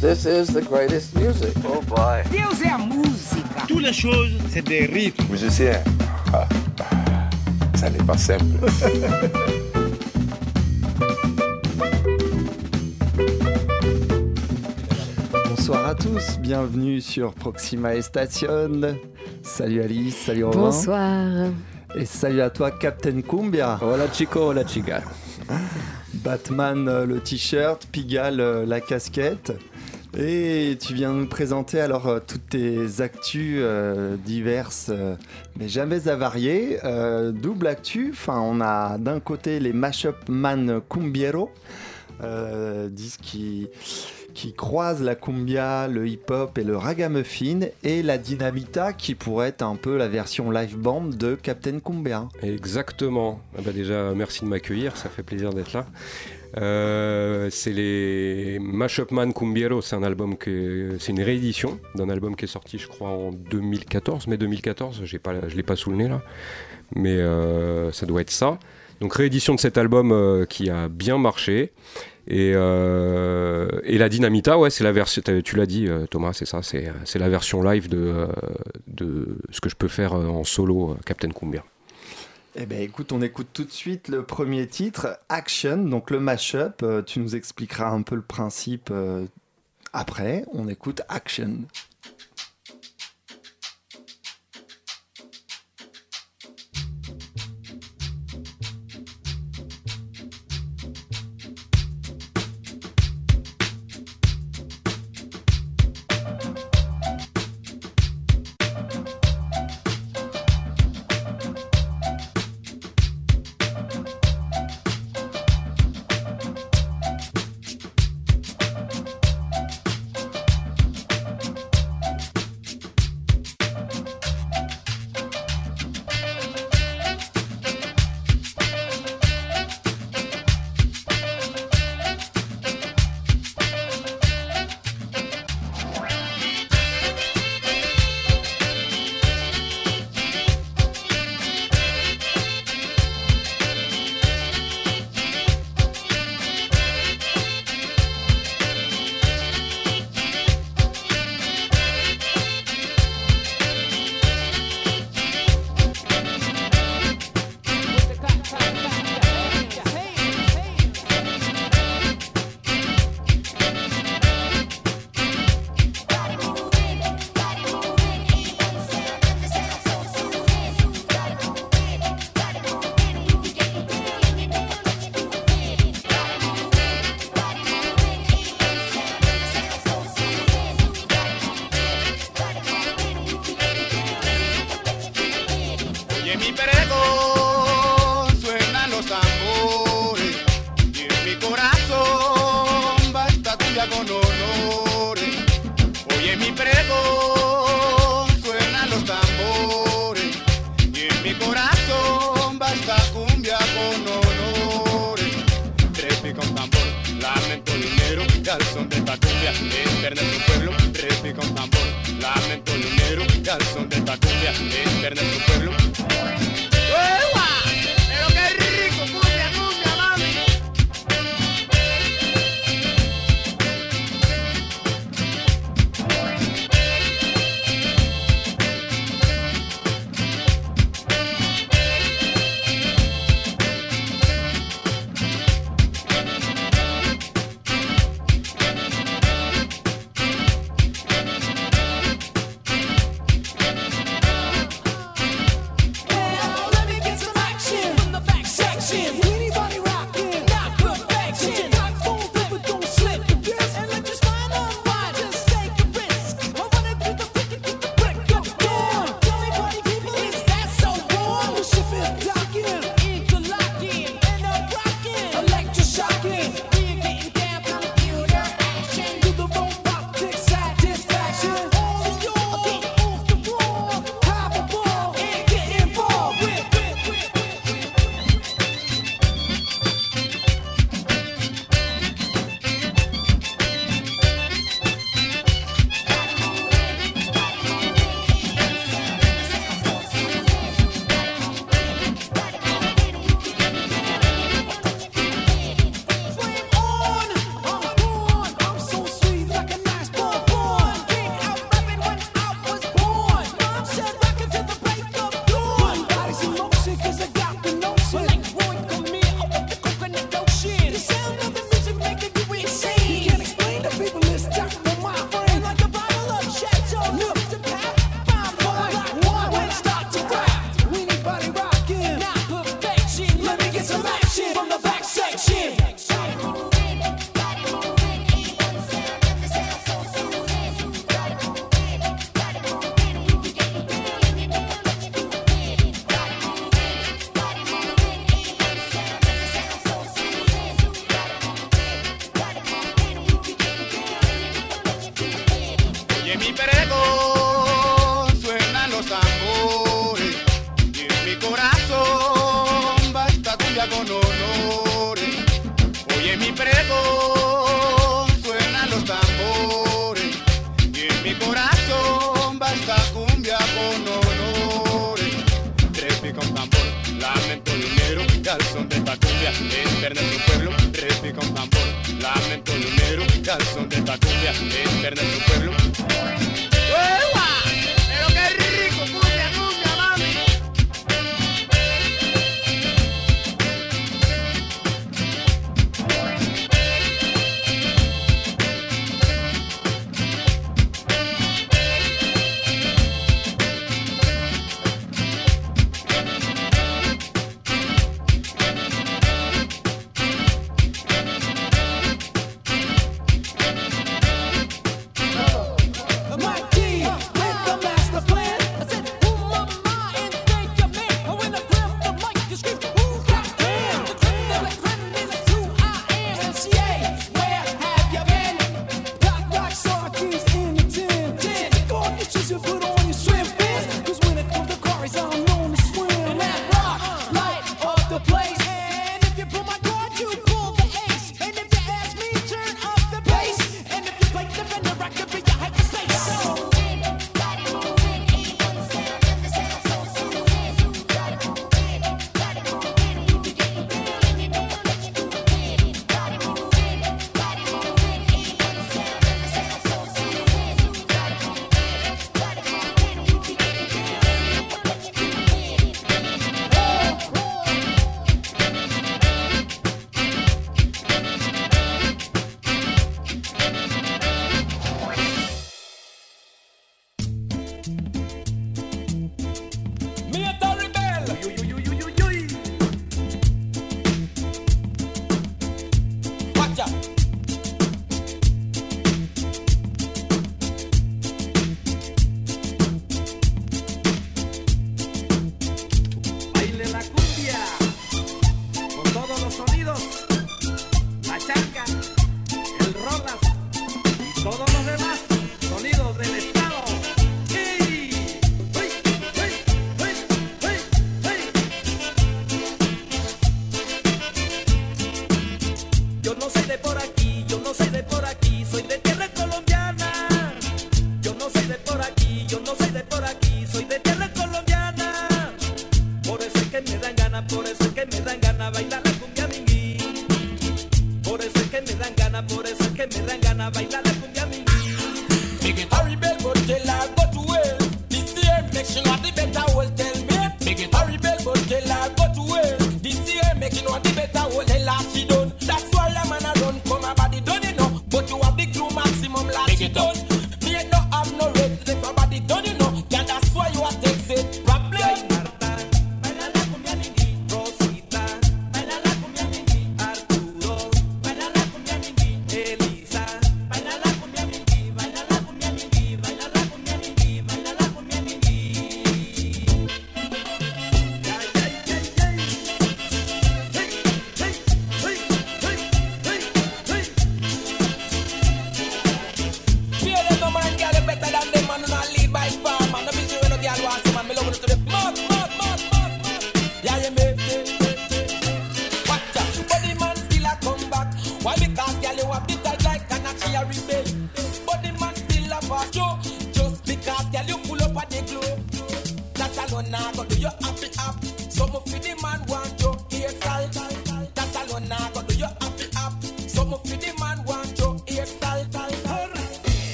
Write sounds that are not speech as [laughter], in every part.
This is the greatest music. Oh boy. Deus é a música. Toutes les choses, c'est des rythmes. Musicien, ah, ça n'est pas simple. [laughs] Bonsoir à tous, bienvenue sur Proxima Station. Salut Alice, salut Romain. Bonsoir. Et salut à toi Captain Cumbia. Hola chico, hola chica. Batman euh, le t-shirt, Pigalle euh, la casquette. Et tu viens nous présenter alors euh, toutes tes actus euh, diverses, euh, mais jamais avariées. Euh, double actu, enfin on a d'un côté les Mashup Man Cumbiero, disques qui, qui croisent la cumbia, le hip-hop et le ragamuffin, et la Dynamita qui pourrait être un peu la version live band de Captain Cumbia. Exactement. Ah bah déjà, merci de m'accueillir, ça fait plaisir d'être là. Euh, c'est les Mashup Man Cumbiero, c'est un album que c'est une réédition d'un album qui est sorti, je crois, en 2014, mai 2014. J'ai pas, je l'ai pas sous le nez là, mais euh, ça doit être ça. Donc réédition de cet album euh, qui a bien marché. Et, la Dynamita, ouais, c'est la version. Tu l'as dit, Thomas, c'est ça. C'est la version live de, ce que je peux faire en solo, Captain Cumbia. Eh ben écoute, on écoute tout de suite le premier titre, Action, donc le mashup. Euh, tu nous expliqueras un peu le principe euh, après. On écoute Action.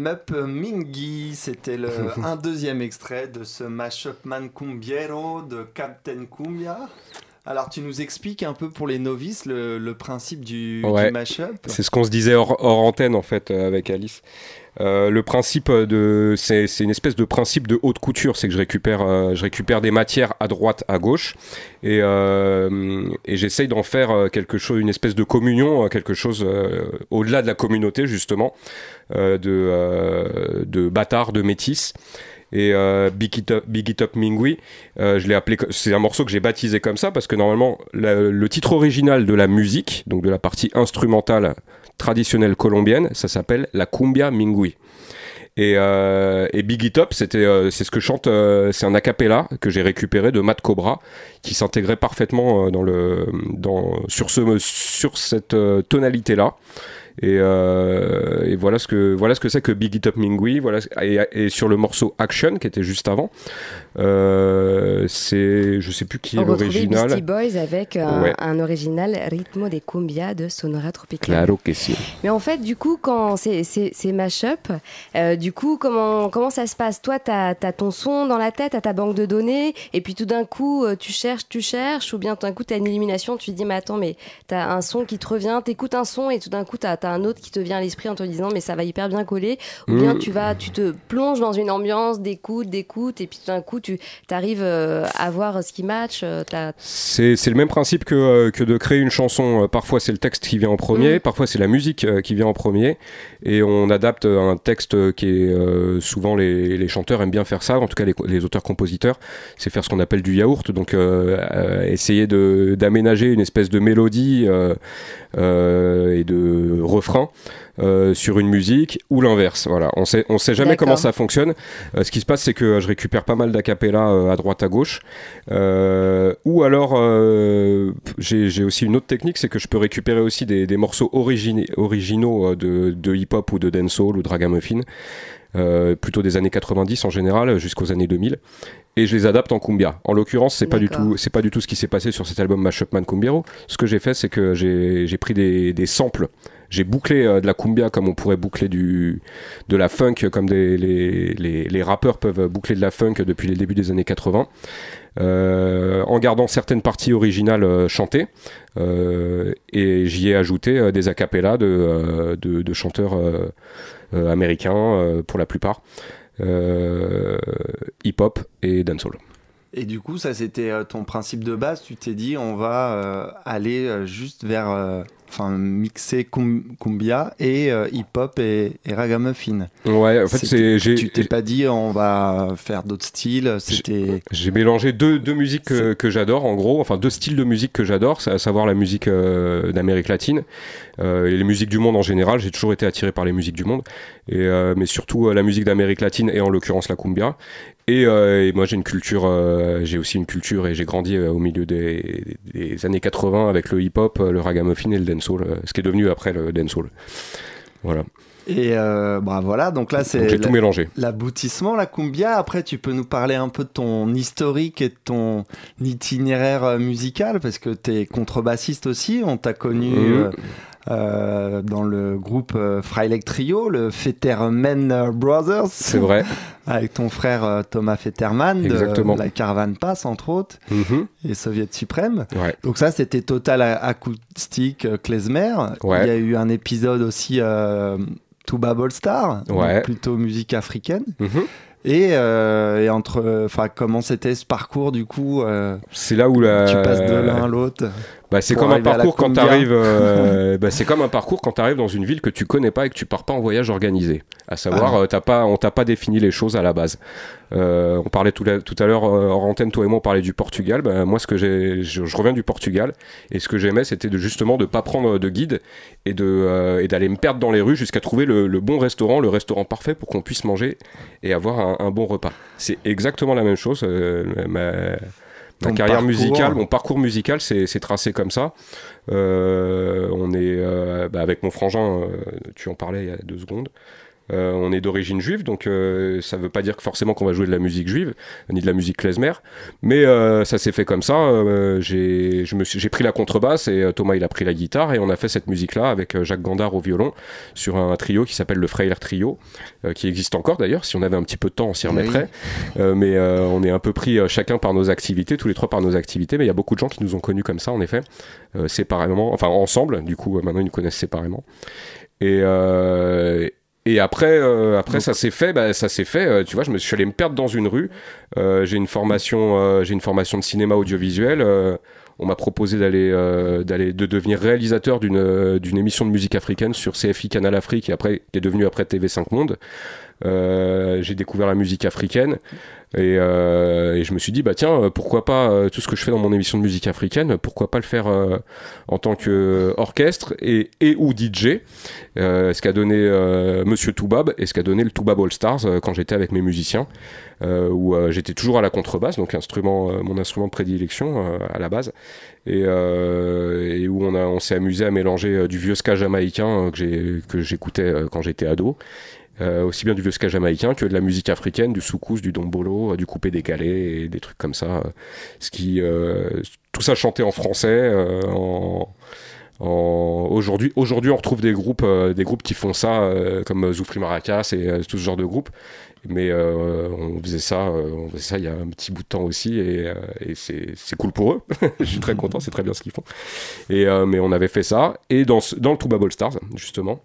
Mup Mingi, c'était [laughs] un deuxième extrait de ce mashup Man Cumbiero de Captain Cumbia. Alors tu nous expliques un peu pour les novices le, le principe du, Ouais. du mashup C'est ce qu'on se disait hors, hors antenne en fait euh, avec Alice. Euh, le principe de c'est une espèce de principe de haute couture, c'est que je récupère euh, je récupère des matières à droite à gauche et, euh, et j'essaye d'en faire quelque chose une espèce de communion, quelque chose au-delà de la communauté justement de de bâtards, de métis. Et euh, Big It Mingui, je l'ai appelé, c'est un morceau que j'ai baptisé comme ça parce que normalement le titre original de la musique, donc de la partie instrumentale traditionnelle colombienne, ça s'appelle la cumbia mingui. Et, euh, et euh, c'est ce que chante, euh, c'est un a cappella que j'ai récupéré de Matt Cobra, qui s'intégrait parfaitement euh, dans le, dans, sur ce, sur cette euh, tonalité là. Et, euh, et voilà ce que voilà ce que c'est que Big It Up Mingui. Voilà et, et sur le morceau Action qui était juste avant, euh, c'est je sais plus qui est retrouvait Beastie l'original. Boys avec un, Ouais. un original Ritmo de Cumbia de Sonora Tropical. Claro que si. Mais en fait, du coup, quand c'est c'est- mashup, euh, du coup, comment, comment ça se passe? Toi, tu as, ton son dans la tête, tu ta banque de données, et puis tout d'un coup, tu cherches, tu cherches, ou bien tout d'un coup, tu as une illumination, tu te dis, mais attends, mais tu as un son qui te revient, tu écoutes un son, et tout d'un coup, tu as, un autre qui te vient à l'esprit en te disant, mais ça va hyper bien coller, ou bien Mm. tu vas, tu te plonges dans une ambiance d'écoute, d'écoute, et puis tout d'un coup, tu arrives à voir ce qui match. euh, C'est c'est le même principe que, euh, que de créer une chanson. Euh, Parfois c'est le texte qui vient en premier, Mm. parfois c'est la musique euh, qui vient en premier, et on adapte un texte euh, qui est euh, souvent les, les chanteurs aiment bien faire ça, en tout cas les, les auteurs-compositeurs, c'est faire ce qu'on appelle du yaourt, donc euh, euh, essayer de- d'aménager une espèce de mélodie euh, euh, et de refrain. euh, sur une musique ou l'inverse. Voilà, on sait, on sait jamais comment ça fonctionne. Euh, ce qui se passe, c'est que je récupère pas mal d'acapella euh, à droite à gauche. Euh, ou alors, euh, j'ai aussi une autre technique, c'est que je peux récupérer aussi des, des morceaux originaux euh, de, de hip-hop ou de dancehall ou de ragamuffin, euh, plutôt des années 90 en général, jusqu'aux années 2000, et je les adapte en cumbia. En l'occurrence, c'est pas du tout, c'est pas du tout ce qui s'est passé sur cet album Mashup Man Cumbiero. Ce que j'ai fait, c'est que j'ai j'ai pris des, des samples. J'ai bouclé euh, de la cumbia comme on pourrait boucler du, de la funk, comme les, les, rappeurs peuvent boucler de la funk depuis les débuts des années 80 euh, en gardant certaines parties originales euh, chantées et j'y ai ajouté des acapellas de, de, de chanteurs américains pour la plupart hip-hop et dancehall. Et du coup, ça c'était ton principe de base. Tu t'es dit, on va aller juste vers, enfin, mixer cum- cumbia et euh, hip-hop et, et ragamuffin. Ouais, en fait, c'est Tu t'es pas dit, on va faire d'autres styles. C'était. J'ai mélangé deux, deux musiques que, que j'adore, en gros, enfin deux styles de musique que j'adore, à savoir la musique euh, d'Amérique latine euh, et les musiques du monde en général. J'ai toujours été attiré par les musiques du monde, et, mais surtout la musique d'Amérique latine et en l'occurrence la cumbia. Et, euh, et moi j'ai une culture, euh, j'ai aussi une culture et j'ai grandi euh, au milieu des, des années 80 avec le hip-hop, le ragamuffin et le dancehall, euh, ce qui est devenu après le dancehall. Voilà, Et euh, bah voilà, donc là c'est tout la- mélangé. l'aboutissement, la cumbia. Après, tu peux nous parler un peu de ton historique et de ton itinéraire euh, musical parce que tu es contrebassiste aussi. On t'a connu Mhm. euh, euh, dans le groupe euh, Freilich Trio, le Fetterman Brothers. C'est vrai. [laughs] Avec ton frère euh, Thomas Fetterman Exactement. de la Caravan Pass, entre autres, Mhm. et Soviet Suprême. Ouais. Donc ça, c'était total acoustique klezmer. Ouais. Il y a eu un épisode aussi euh, Tuba Ball Star, Ouais. plutôt musique africaine. Mhm. Et, euh, et entre, enfin, comment c'était ce parcours du coup euh, C'est là où la. Tu passes de l'un à l'autre? Bah, c'est pour comme un parcours quand euh, [laughs] bah, c'est comme un parcours quand t'arrives dans une ville que tu connais pas et que tu pars pas en voyage organisé. À savoir, Ah. euh, t'as pas, on t'a pas défini les choses à la base. Euh, on parlait tout, la- tout à l'heure euh, en antenne, toi et moi, on parlait du Portugal. Bah, moi, ce que j'ai, je, je reviens du Portugal et ce que j'aimais, c'était de justement de pas prendre de guide et de euh, et d'aller me perdre dans les rues jusqu'à trouver le, le bon restaurant, le restaurant parfait pour qu'on puisse manger et avoir un, un bon repas. C'est exactement la même chose. euh, ma, Ma carrière parcours. musicale, mon parcours musical, c'est c'est tracé comme ça. Euh, on est euh, bah, avec mon frangin, euh, tu en parlais il y a deux secondes. Euh, on est d'origine juive, donc euh, ça veut pas dire que forcément qu'on va jouer de la musique juive, ni de la musique klezmer, mais euh, ça s'est fait comme ça. Euh, j'ai pris la contrebasse et euh, Thomas il a pris la guitare et on a fait cette musique-là avec euh, Jacques Gandard au violon sur un trio qui s'appelle le Freyler Trio, euh, qui existe encore d'ailleurs. Si on avait un petit peu de temps, on s'y remettrait. Euh, mais euh, on est un peu pris chacun par nos activités, tous les trois par nos activités. Mais il y a beaucoup de gens qui nous ont connus comme ça, en effet, euh, séparément, enfin ensemble. Du coup, maintenant ils nous connaissent séparément. Et euh, et après, euh, après ça s'est fait, bah, ça s'est fait. euh, tu vois, je me suis allé me perdre dans une rue. Euh, j'ai une formation, euh, j'ai une formation de cinéma audiovisuel. euh, on m'a proposé d'aller, euh, d'aller, de devenir réalisateur d'une, d'une émission de musique africaine sur CFI Canal Afrique et après, qui est devenue après TV5 Monde. Euh, j'ai découvert la musique africaine et, euh, et je me suis dit bah tiens euh, pourquoi pas euh, tout ce que je fais dans mon émission de musique africaine pourquoi pas le faire en tant que orchestre et, et ou DJ euh, ce qu'a donné Monsieur Toubab et ce qu'a donné le Toubab All Stars quand j'étais avec mes musiciens où j'étais toujours à la contrebasse donc instrument mon instrument de prédilection à la base. Et, et où on a on s'est amusé à mélanger du vieux ska jamaïcain que j'écoutais quand j'étais ado euh, aussi bien du vieux ska jamaïcain que de la musique africaine, du soukous, du dombolo, euh, du coupé décalé et des trucs comme ça. euh, ce qui, tout ça chanté en français. aujourd'hui, aujourd'hui, on retrouve des groupes, des groupes qui font ça, comme Zoufli Maracas et tout ce genre de groupes. Mais on faisait ça, on faisait ça il y a un petit bout de temps aussi, et, c'est cool pour eux. [laughs] Je suis très content, c'est très bien ce qu'ils font. Mais on avait fait ça, et dans le Touba Ball Stars justement.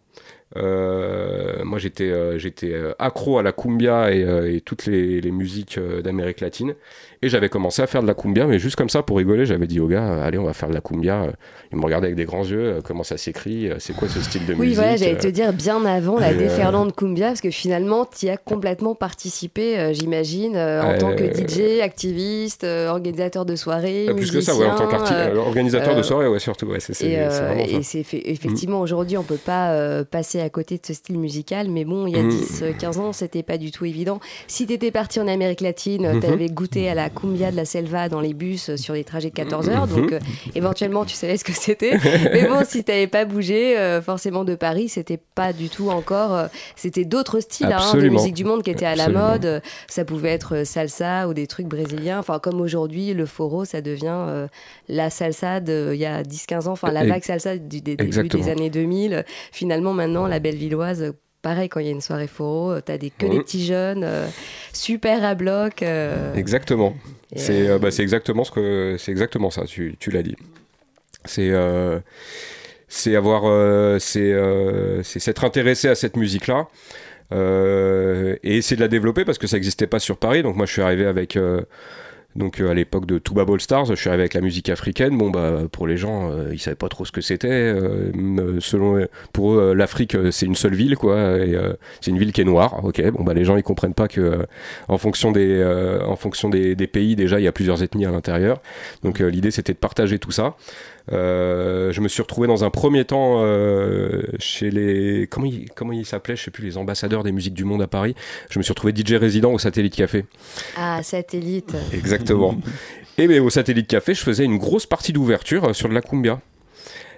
Euh, moi j'étais euh, j'étais euh, accro à la cumbia et, et toutes les, les musiques d'Amérique latine et j'avais commencé à faire de la cumbia mais juste comme ça pour rigoler j'avais dit au gars allez on va faire de la cumbia il me regardait avec des grands yeux comment ça s'écrit c'est quoi ce style de Oui, musique voilà, j'allais te dire bien avant la déferlante cumbia, parce que finalement, tu y as complètement participé, j'imagine, en Euh, tant que DJ, activiste, organisateur de soirées, euh, plus que ça ouais, en tant qu'organisateur euh, organisateur de soirée ouais surtout ouais, c'est c'est- et, c'est euh. Mm. et c'est fait- effectivement aujourd'hui on peut pas euh, passer à côté de ce style musical mais bon il y a Mhm. 10 euh, 15 ans c'était pas du tout évident si t'étais parti en Amérique latine Mhm. t'avais goûté à la cumbia de la selva dans les bus euh, sur des trajets de 14 heures donc euh, éventuellement tu savais ce que c'était mais bon si t'avais pas bougé euh, forcément de Paris c'était pas du tout encore euh, c'était d'autres styles hein, de Absolument. musique du monde qui étaient à la mode Euh, ça pouvait être euh, salsa ou des trucs brésiliens enfin comme aujourd'hui le foro ça devient euh, la salsa il y a 10-15 ans, enfin la vague salsa du des début des années 2000. Finalement, maintenant, la Bellevilloise, euh, pareil, quand il y a une soirée foro, euh, t'as des, que des petits jeunes, euh, super à bloc. euh, Exactement. C'est euh, bah, c'est exactement ce que c'est exactement ça. Tu, tu l'as dit. C'est c'est avoir c'est s'être intéressé à cette musique là et essayer de la développer parce que ça n'existait pas sur Paris. Donc moi je suis arrivé avec donc euh, à l'époque de Tuba Ball Stars, je suis arrivé avec la musique africaine. Bon bah pour les gens, euh, ils savaient pas trop ce que c'était. euh, selon pour eux, euh, l'Afrique euh, c'est une seule ville quoi. Et euh, c'est une ville qui est noire. Ok. Bon bah les gens ils comprennent pas que euh, en fonction des euh, en fonction des, pays déjà il y a plusieurs ethnies à l'intérieur. Donc euh, l'idée c'était de partager tout ça. Euh, je me suis retrouvé dans un premier temps euh, chez les comment ils comment ils s'appelaient je sais plus les ambassadeurs des musiques du monde à Paris. Je me suis retrouvé DJ résident au Satellite Café. Ah, satellite. Exactement. [laughs] Et ben, au Satellite Café, je faisais une grosse partie d'ouverture euh, sur de la cumbia.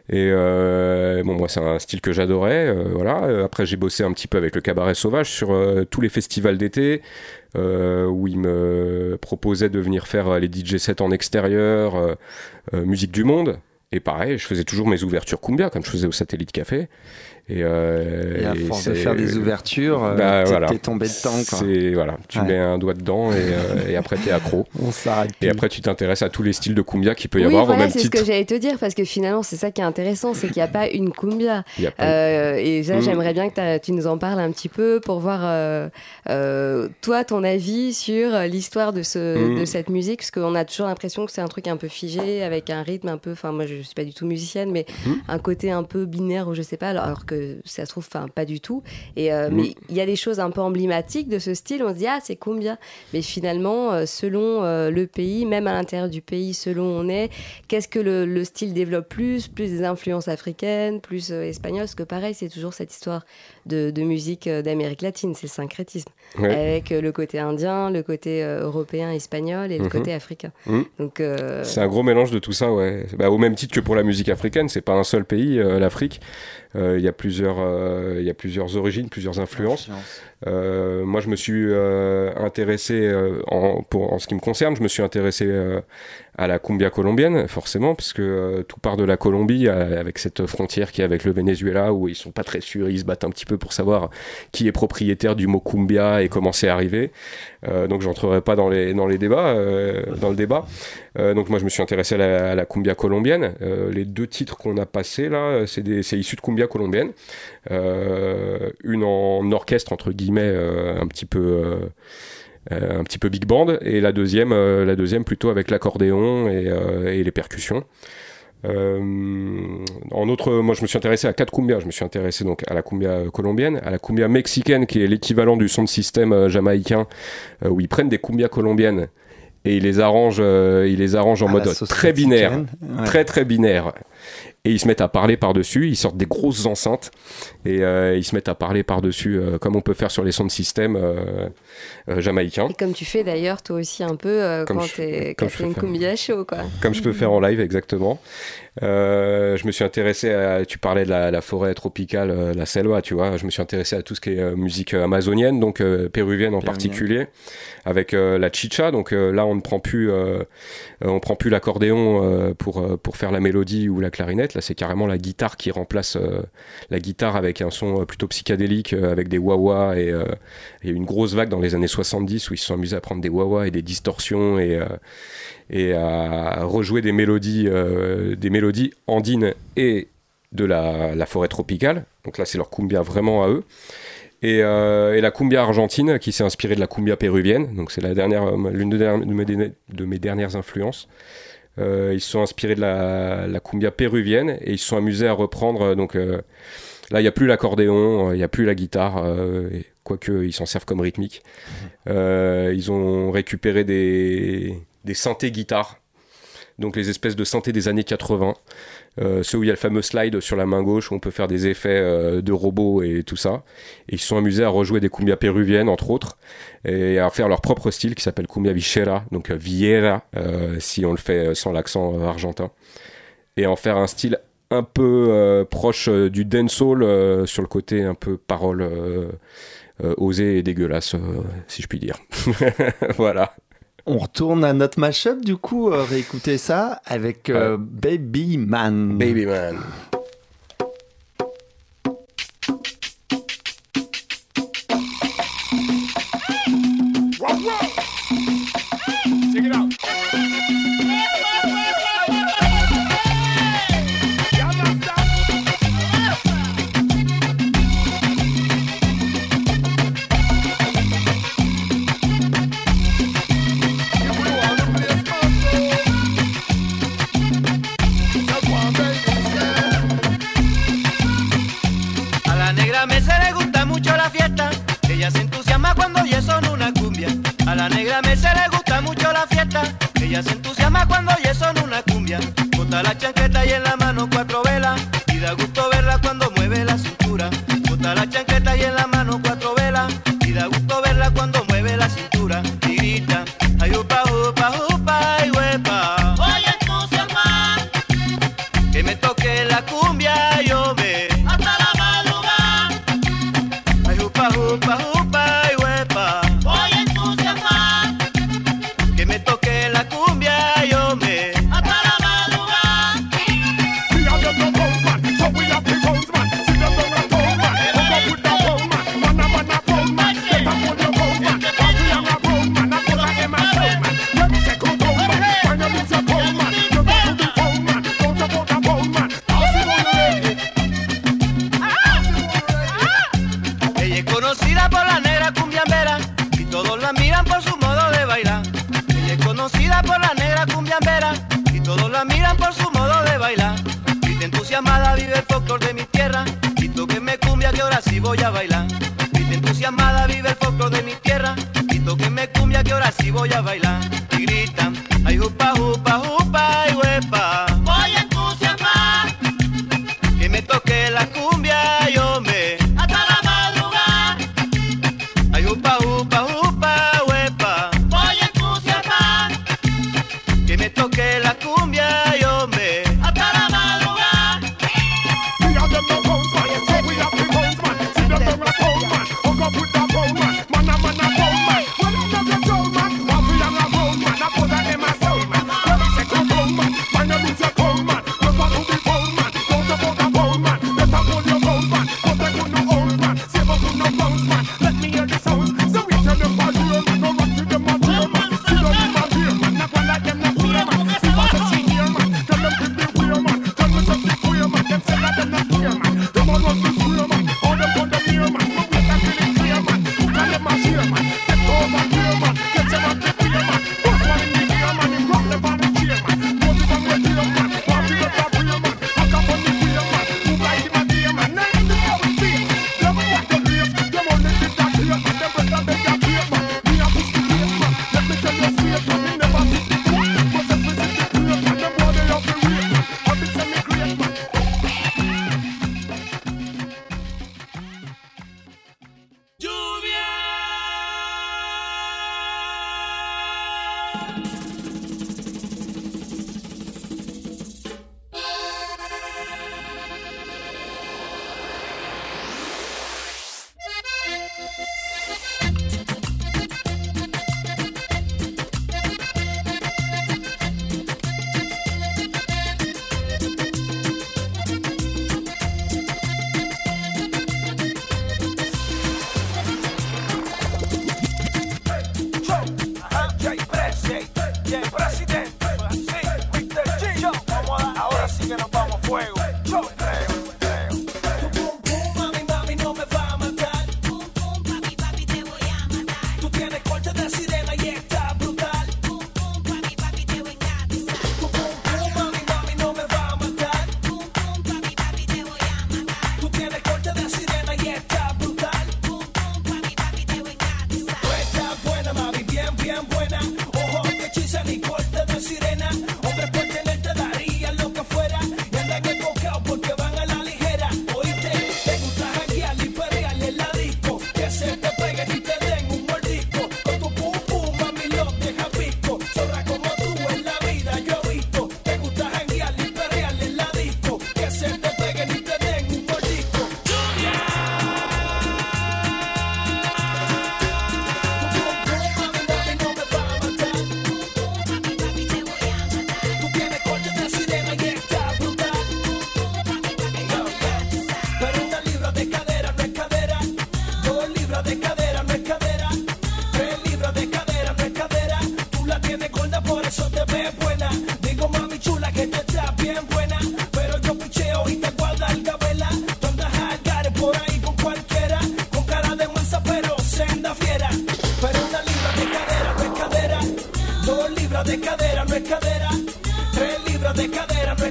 Et euh, bon, moi, c'est un style que j'adorais. euh, voilà. Après, j'ai bossé un petit peu avec le Cabaret Sauvage sur euh, tous les festivals d'été où ils me proposaient de venir faire les DJ sets en extérieur, musique du monde. Et pareil, je faisais toujours mes ouvertures cumbia comme je faisais au Satellite Café. Et, euh, Et à et force de faire des ouvertures, euh, Bah, t'es voilà. tombé dedans. Quoi. C'est voilà, tu Ouais. mets un doigt dedans et, euh, et après t'es accro. [laughs] On s'arrête. Et plus. après, tu t'intéresses à tous les styles de cumbia qu'il peut y oui, avoir au voilà, même c'est ce que j'allais te dire, parce que finalement, c'est ça qui est intéressant, c'est qu'il n'y a pas une cumbia. Pas- Euh, et ça, Mm. j'aimerais bien que tu nous en parles un petit peu pour voir, euh, euh, toi, ton avis sur l'histoire de, ce, Mm. de cette musique, parce qu'on a toujours l'impression que c'est un truc un peu figé, avec un rythme un peu. Enfin, moi, je suis pas du tout musicienne, mais Mm. un côté un peu binaire, ou je sais pas, alors, alors que ça se trouve, enfin, pas du tout. Et, euh, Mm. Mais il y a des choses un peu emblématiques de ce style, on se dit, ah, c'est cumbia. Mais finalement, euh, selon euh, le pays, même à l'intérieur du pays, selon où on est, qu'est-ce que le, le style développe plus? Plus des influences africaines, plus euh, espagnoles? Parce que pareil, c'est toujours cette histoire de, de musique d'Amérique latine, c'est le syncrétisme. Ouais. Avec le côté indien, le côté européen, espagnol et le Mhm. côté africain. Mhm. Donc, C'est un gros mélange de tout ça, ouais. Bah, au même titre que pour la musique africaine. C'est pas un seul pays, l'Afrique. Il y a euh, il y a plusieurs origines, plusieurs influences. Euh, moi, je me suis euh, intéressé, euh, en, ce qui me concerne, je me suis intéressé à la cumbia colombienne, forcément, puisque tout part de la Colombie, avec cette frontière qui est avec le Venezuela, où ils sont pas très sûrs, ils se battent un petit peu pour savoir qui est propriétaire du mot cumbia et comment c'est arrivé. Donc, j'entrerai pas dans les, dans les débats, dans le débat. Donc, moi, je me suis intéressé à la, à la cumbia colombienne. Les deux titres qu'on a passés là, c'est issu de cumbia colombienne. Une en orchestre entre guillemets euh, un petit peu euh, euh, un petit peu big band et la deuxième la deuxième plutôt avec l'accordéon et, et les percussions Euh, en autre, moi je me suis intéressé à quatre cumbias. Je me suis intéressé donc à la cumbia colombienne, à la cumbia mexicaine qui est l'équivalent du son de système jamaïcain, où ils prennent des cumbias colombiennes et ils les arrangent, ils les arrangent en À mode très binaire. Ouais. très très binaire. Et ils se mettent à parler par-dessus, ils sortent des grosses enceintes et euh, ils se mettent à parler par-dessus, euh, comme on peut faire sur les sons de système euh, jamaïcains. Et comme tu fais d'ailleurs toi aussi un peu quand t'es comme quand t'es une cumbia show quoi. comme je peux faire en live exactement. Euh, je me suis intéressé à, tu parlais de la, la forêt tropicale, euh, la selva, tu vois. Je me suis intéressé à tout ce qui est euh, musique amazonienne, donc péruvienne en Péruvienne. particulier, avec la chicha. Donc là, on ne prend plus, on prend plus l'accordéon pour pour faire la mélodie ou la clarinette. Là, c'est carrément la guitare qui remplace la guitare avec un son plutôt psychédélique, avec des wah et il y a eu une grosse vague dans les années 70 où ils se sont amusés à prendre des wah et des distorsions et euh, et à rejouer des mélodies, euh, des mélodies andines et de la, la forêt tropicale. Donc là, c'est leur cumbia vraiment à eux. Et, euh, et la cumbia argentine qui s'est inspirée de la cumbia péruvienne. Donc c'est la dernière, euh, l'une de, de mes, de mes dernières influences. Euh, ils se sont inspirés de la, la cumbia péruvienne et ils se sont amusés à reprendre. Donc euh, là, il n'y a plus l'accordéon, il n'y a plus la guitare, quoique ils s'en servent comme rythmique. Euh, ils ont récupéré des, des synthés guitares, donc les espèces de synthés des années 80. Euh, ceux où il y a le fameux slide sur la main gauche où on peut faire des effets euh, de robots et tout ça. Et ils se sont amusés à rejouer des cumbias péruviennes, entre autres, et à faire leur propre style qui s'appelle cumbia vichera, donc euh, viera, euh, si on le fait sans l'accent argentin. Et en faire un style un peu proche du dancehall sur le côté un peu parole osée et dégueulasse, si je puis dire. [laughs] voilà. On retourne à notre mashup, du coup, euh, réécouter ça avec euh, Baby Man. Baby Man. La negra mesa le gusta mucho la fiesta. Ella se entusiasma cuando oye son una cumbia. Bota la chancleta y en la mano cuatro velas. Y da gusto folclore de mi tierra y tóquenme cumbia que ahora sí voy a bailar. Grita entusiasmada vive el folclore de mi tierra y tóquenme cumbia que ahora sí voy a bailar.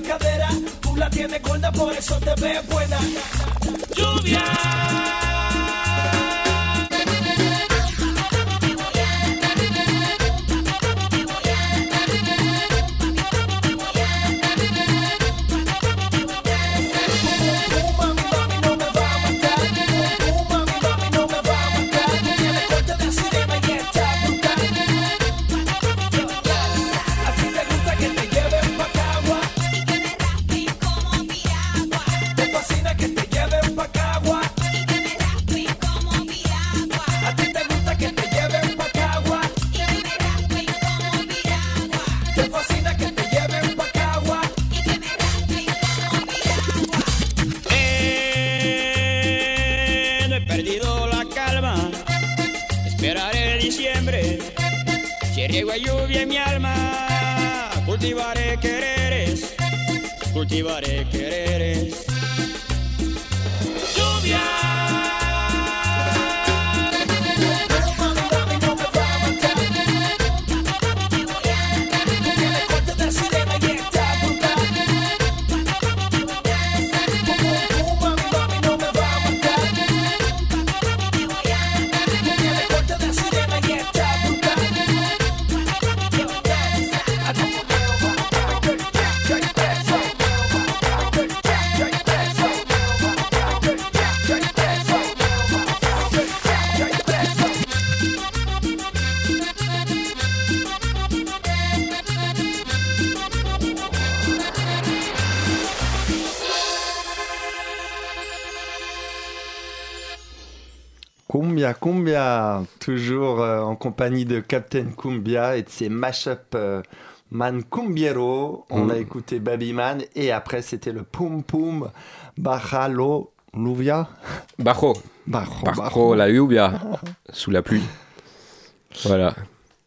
Cadera la tienes gorda, por eso te ves buena. Lluvia. Cumbia, toujours euh, en compagnie de Captain Cumbia et de ses mashup euh, Man Cumbiero. On Mm. a écouté Baby Man et après c'était le Pum Pum Bajalo Luvia. Bajo. Bajo, Bajo la lluvia. Sous la pluie. Voilà.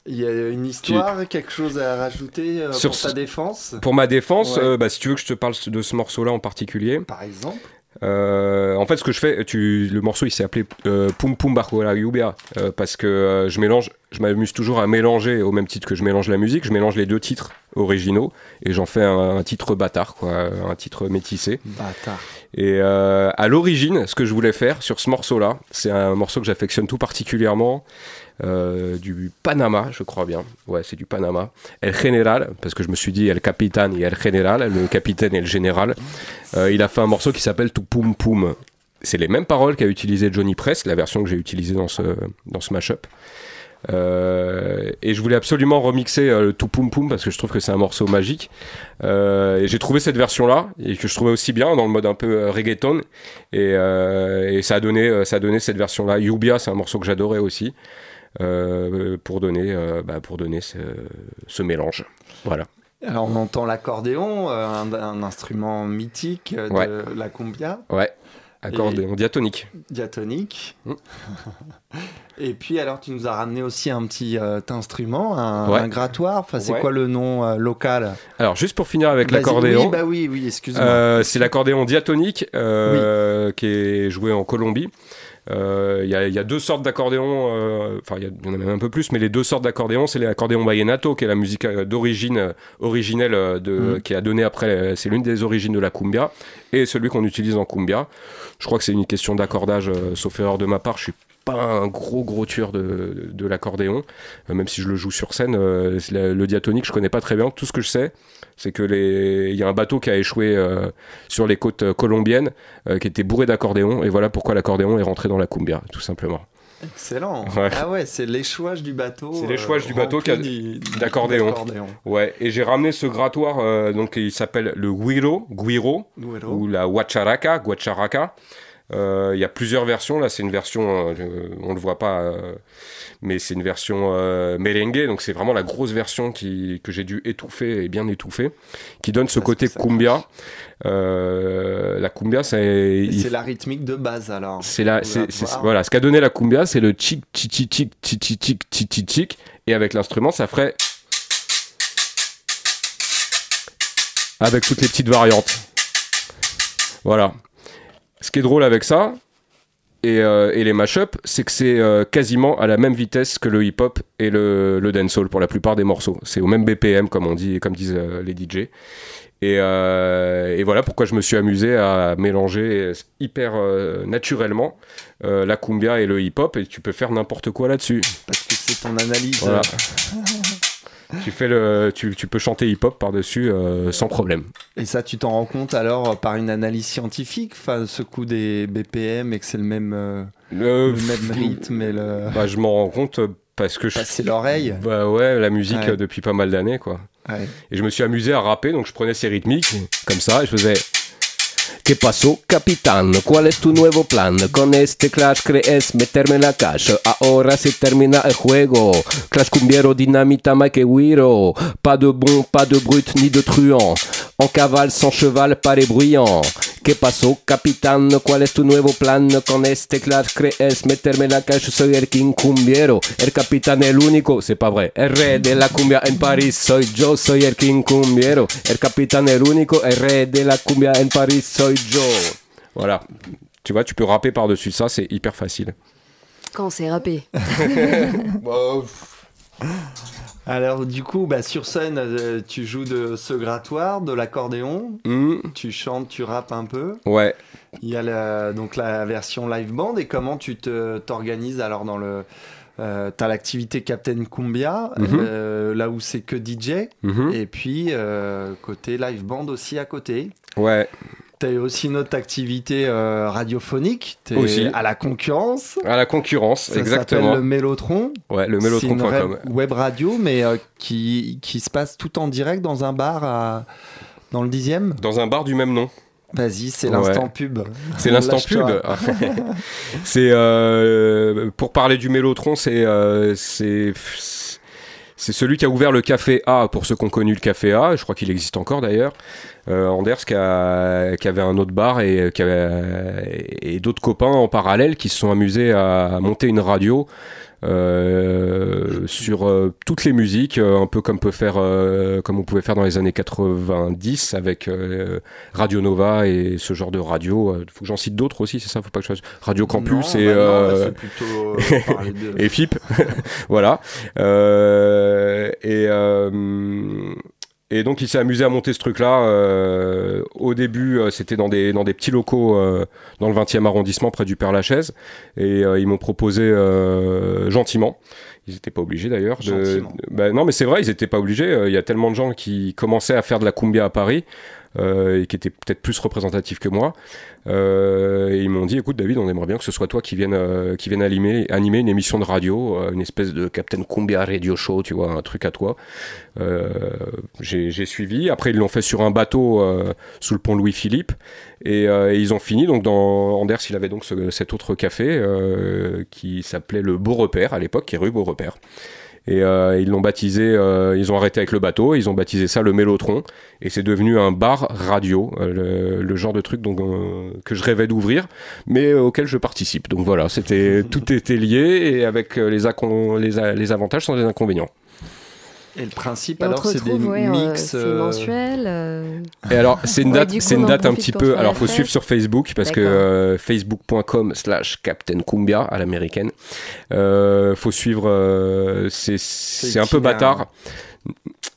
Il y a une histoire, quelque chose à rajouter euh, Sur pour ta défense? Pour ma défense, Ouais. euh, bah, si tu veux que je te parle de ce morceau-là en particulier, Par exemple euh, en fait, ce que je fais, tu, le morceau il s'est appelé euh, Pum Pum Bajo la lluvia euh, parce que euh, je mélange, je m'amuse toujours à mélanger au même titre que je mélange la musique, je mélange les deux titres originaux et j'en fais un, un titre bâtard, quoi, un titre métissé. Bâtard. Et à l'origine, ce que je voulais faire sur ce morceau-là, c'est un morceau que j'affectionne tout particulièrement, euh, du Panama, je crois bien. Ouais, c'est du Panama. El General, parce que je me suis dit El Capitan et El General, le capitaine et le général. Euh, il a fait un morceau qui s'appelle Tout Poum Poum. C'est les mêmes paroles qu'a utilisé Johnny Press, la version que j'ai utilisée dans ce, dans ce mashup. Euh, et je voulais absolument remixer le tout poum poum parce que je trouve que c'est un morceau magique. Et j'ai trouvé cette version-là et que je trouvais aussi bien dans le mode un peu reggaeton. Et, et ça a donné, ça a donné cette version-là. Yubia, c'est un morceau que j'adorais aussi pour donner, euh, bah, pour donner ce, ce mélange. Voilà. Alors on entend l'accordéon, euh, un, un instrument mythique euh, de Ouais. la cumbia, Ouais. Accordéon diatonique. diatonique. Mm. [laughs] Et puis alors, tu nous as ramené aussi un petit euh, instrument, un, Ouais. un grattoir. Enfin, c'est Ouais. quoi le nom euh, local? Alors, juste pour finir avec l'accordéon. Oui, bah oui, oui, excuse-moi. Euh, c'est l'accordéon diatonique euh, qui est joué en Colombie. Euh, Il y, a- il y a deux sortes d'accordéons, euh, enfin il y, y en a même un peu plus, mais les deux sortes d'accordéons, c'est l'accordéon vallenato, qui est la musique euh, d'origine euh, originelle, euh, de, Mhm. qui a donné après, euh, c'est l'une des origines de la cumbia, et celui qu'on utilise en cumbia. Je crois que c'est une question d'accordage, euh, sauf erreur de ma part, je suis pas un gros gros tueur de, de l'accordéon, euh, même si je le joue sur scène. euh, le diatonique, je connais pas très bien. Tout ce que je sais, c'est que les... il y a un bateau qui a échoué euh, sur les côtes colombiennes, qui était bourré d'accordéon, et voilà pourquoi l'accordéon est rentré dans la cumbia, tout simplement. Excellent. Ouais. Ah ouais, c'est l'échouage du bateau. C'est l'échouage du bateau qui a- d'accordéon. Ouais, et j'ai ramené ce grattoir, euh, donc il s'appelle le guiro, guiro, Guiro. ou la guacharaca, guacharaca. Euh, il y a plusieurs versions. Là, c'est une version, euh, euh, on le voit pas, mais c'est une version merengue. Donc, c'est vraiment la grosse version qui, que j'ai dû étouffer et bien étouffer, qui donne ce côté cumbia. la cumbia, c'est. Il... C'est la rythmique de base alors. C'est la, voilà, ce qu'a donné la cumbia, c'est le tchik tchik tchik tchik tchik tchik tchik et avec l'instrument, ça ferait avec toutes les petites variantes. Voilà. Ce qui est drôle avec ça et, euh, et les mashups, c'est que c'est euh, quasiment à la même vitesse que le hip-hop et le, le dancehall pour la plupart des morceaux. C'est au même BPM comme on dit, comme disent euh, les DJ. Et, euh, et voilà pourquoi je me suis amusé à mélanger hyper naturellement la cumbia et le hip-hop et tu peux faire n'importe quoi là-dessus. Parce que c'est ton analyse. Voilà. Tu fais le, tu, tu peux chanter hip-hop par-dessus euh, sans problème. Et ça, tu t'en rends compte alors euh, par une analyse scientifique, enfin, ce coup des BPM et que c'est le même, euh, Euh, le même rythme et le. Bah, je m'en rends compte parce que je Passer l'oreille. Bah ouais, la musique Ouais. euh, depuis pas mal d'années quoi. Ouais. Et je me suis amusé à rapper, donc je prenais ces rythmiques comme ça et je faisais. ¿Qué pasó, capitán? ¿Cuál es tu nuevo plan? Con este Clash crees meterme en la cash. Ahora se termina el juego. Clash cumbiero, dinamita, maquewiro. Pas de bon, pas de brut, ni de truand. En cavale, sans cheval, pas les bruyants. ¿Qué pasó, capitán? ¿Cuál es tu nuevo plan? Con este Clash crees meterme en la cash. Soy el king cumbiero. El capitán, el único. C'est pas vrai. El rey de la cumbia en París. Soy yo, soy el king cumbiero. El capitán, el único. El rey de la cumbia en París. Soy yo. Voilà. Tu vois, tu peux rapper par-dessus ça, c'est hyper facile. Quand c'est râpé. [laughs] Alors, du coup, bah, sur scène, euh, tu joues de ce grattoir, de l'accordéon, Hmm, tu chantes, tu rappes un peu. ouais. Il y a la, donc la version live band et comment tu te t'organises alors dans le. Euh, T'as l'activité Captain Cumbia, Mhm. euh, là où c'est que DJ, Mhm. et puis euh, côté live band aussi à côté. Ouais. T'as aussi une autre activité euh, radiophonique, t'es Aussi. à la concurrence. À la concurrence, Ça s'appelle exactement. le Mélotron. Ouais, le mélotron.com. web, web radio, mais euh, qui, qui se passe tout en direct dans un bar à- dans le dixième. Dans un bar du même nom. Vas-y, c'est Ouais. l'instant pub. C'est l'instant pub. Lâche-toi. [laughs] c'est euh, pour parler du Mélotron, c'est euh, c'est c'est celui qui a ouvert le café A pour ceux qui ont connu le café A. Je crois qu'il existe encore d'ailleurs. Euh, Anders qui, a- qui avait un autre bar et qui avait- et d'autres copains en parallèle qui se sont amusés à monter une radio. euh, sur euh, toutes les musiques, euh, un peu comme peut faire, euh, comme on pouvait faire dans les années 90 avec euh, Radio Nova et ce genre de radio. Faut que j'en cite d'autres aussi, c'est ça Faut pas que je fasse Radio Campus Non, et bah non, c'est plutôt [laughs] parler de- et FIP, [laughs] voilà. Euh, et euh, et donc il s'est amusé à monter ce truc-là. euh, au début, euh, c'était dans des dans des petits locaux euh, dans le 20e arrondissement près du Père Lachaise, et euh, ils m'ont proposé euh, gentiment. Ils n'étaient pas obligés d'ailleurs. De... Bah, non, mais c'est vrai, ils n'étaient pas obligés. Euh, Il y a tellement de gens qui commençaient à faire de la cumbia à Paris et qui étaient peut-être plus représentatifs que moi. Euh, et ils m'ont dit, écoute David, on aimerait bien que ce soit toi qui vienne, euh, qui vienne animer, animer une émission de radio, euh, une espèce de Captain Cumbia Radio Show, tu vois, un truc à toi. Euh, j'ai suivi. Après, ils l'ont fait sur un bateau euh, sous le pont Louis-Philippe. Et, euh, ils ont fini. Donc, dans Anders, il avait donc ce- cet autre café euh, qui s'appelait le Beau Repère à l'époque, qui est rue Beau Repère. Et euh, ils l'ont baptisé, euh, ils ont arrêté avec le bateau, ils ont baptisé ça le Mélotron. Et c'est devenu un bar radio, euh, le, genre de truc donc, que je rêvais d'ouvrir, mais auquel je participe. Donc voilà, c'était tout était lié et avec les avantages sans les inconvénients. Et le principe, Et alors, c'est des ouais, euh, mix. c'est euh, mensuel. euh, Et alors, c'est une date, c'est une date un petit peu. Alors, faut fête. suivre sur Facebook parce que euh, facebook.com/slash Captain Cumbia à l'américaine. Euh, faut suivre. euh, c'est c'est un peu bâtard.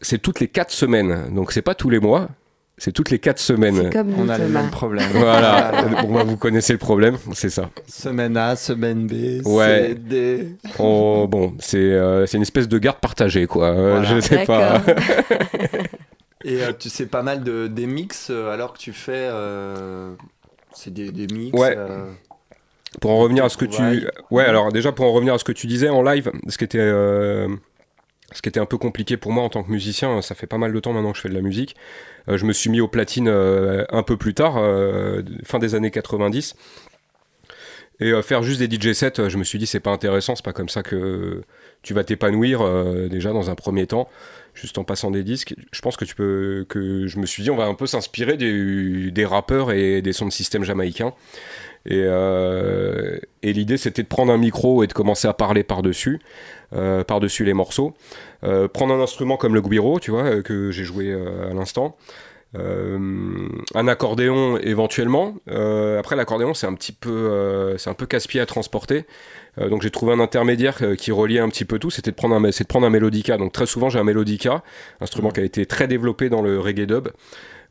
C'est toutes les quatre semaines, donc c'est pas tous les mois. C'est toutes les quatre semaines. C'est comme On a le même problème. Voilà. [laughs] bon, bah, vous connaissez le problème, c'est ça. Semaine A, semaine B, Ouais. C, D. On- bon, c'est euh, c'est une espèce de garde partagée, quoi. Euh, Voilà. Je sais pas. [laughs] Et euh, tu sais pas mal de, des mix euh, alors que tu fais. euh, c'est des, des mix. Ouais. euh, Pour en revenir à ce que tu. Ouais, alors déjà pour en revenir à ce que tu disais en live, ce qui était, euh, ce qui était un peu compliqué pour moi en tant que musicien, ça fait pas mal de temps maintenant que je fais de la musique. Euh, je me suis mis au platine euh, un peu plus tard, euh, fin des années 90. Et faire juste des DJ sets, je me suis dit c'est pas intéressant, c'est pas comme ça que tu vas t'épanouir déjà dans un premier temps, juste en passant des disques. Je pense que tu peux, que je me suis dit on va un peu s'inspirer des, des rappeurs et des sons de système jamaïcains. Et, euh, et l'idée, c'était de prendre un micro et de commencer à parler par-dessus, euh, par-dessus les morceaux. Euh, prendre un instrument comme le guiro, tu vois, que j'ai joué à l'instant. Un accordéon éventuellement. Après, l'accordéon, c'est un petit peu, c'est un peu casse-pied à transporter. Donc j'ai trouvé un intermédiaire qui reliait un petit peu tout. C'était de prendre un, c'est de prendre un mélodica. Donc très souvent, j'ai un mélodica, instrument qui a été très développé dans le reggae dub.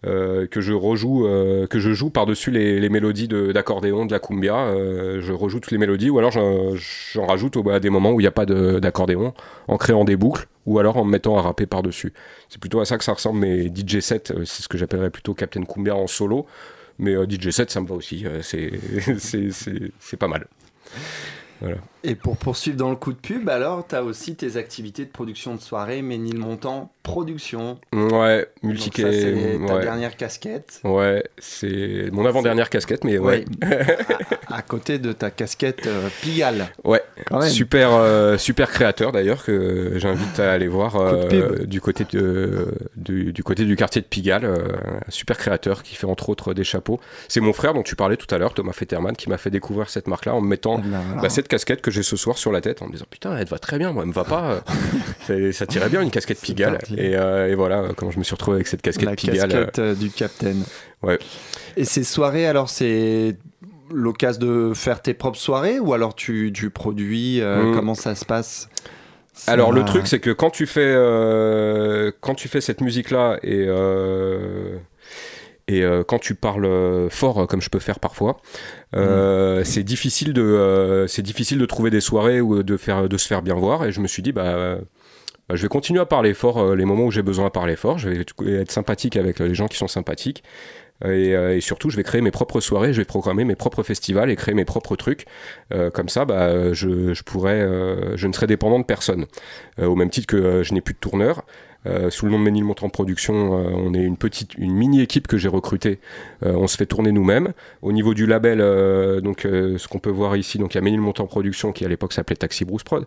Euh, que je rejoue, euh, que je joue par-dessus les, les mélodies de- d'accordéon, de, la cumbia. euh, je rejoue toutes les mélodies, ou alors j'en rajoute au- à des moments où il n'y a pas de- d'accordéon, en créant des boucles, ou alors en me mettant à rapper par-dessus. C'est plutôt à ça que ça ressemble mes DJ sets. c'est ce que j'appellerais plutôt Captain Cumbia en solo. Mais DJ set, ça me va aussi. [laughs] c'est pas mal. Et pour poursuivre dans le coup de pub, alors, tu as aussi tes activités de production de soirée, Ménilmontant Production. Ouais, Donc multi ça, c'est ta ouais. dernière casquette. Ouais, c'est mon avant-dernière casquette, mais ouais. À, à côté de ta casquette euh, Pigalle. Ouais, Quand même. super, euh, super créateur d'ailleurs que j'invite à aller voir euh, du côté de, du, du côté du quartier de Pigalle, euh, super créateur qui fait entre autres des chapeaux. C'est mon frère dont tu parlais tout à l'heure, Thomas Fetterman, qui m'a fait découvrir cette marque-là en me mettant Eh ben, voilà. bah, cette casquette que j'ai ce soir sur la tête en me disant putain elle te va très bien, moi elle me va pas. [laughs] ça tirait bien une casquette Pigalle. Et, euh, et voilà comment je me suis retrouvé avec cette casquette la Pigalle. euh, casquette euh, du capitaine. ouais. Et ces soirées, alors, c'est l'occasion de faire tes propres soirées ou alors tu, tu produis euh, Mm. Comment ça se passe? Alors le truc c'est que quand tu fais quand tu fais cette musique là et et euh, quand tu parles euh, fort euh, comme je peux faire parfois, euh, c'est difficile de c'est difficile de trouver des soirées ou de faire de se faire bien voir et je me suis dit bah, bah, je vais continuer à parler fort les moments où j'ai besoin de parler fort, je vais être sympathique avec les gens qui sont sympathiques. Et, euh, et surtout, je vais créer mes propres soirées, je vais programmer mes propres festivals et créer mes propres trucs. Euh, comme ça, bah, je, je pourrais, euh, je ne serai dépendant de personne. Au même titre que je n'ai plus de tourneur. Euh, sous le nom de Ménilmontant Production, euh, on est une petite, une mini équipe que j'ai recrutée. Euh, on se fait tourner nous-mêmes. Au niveau du label, donc ce qu'on peut voir ici, donc il y a Ménilmontant Production qui à l'époque s'appelait Taxi Bruce Prod.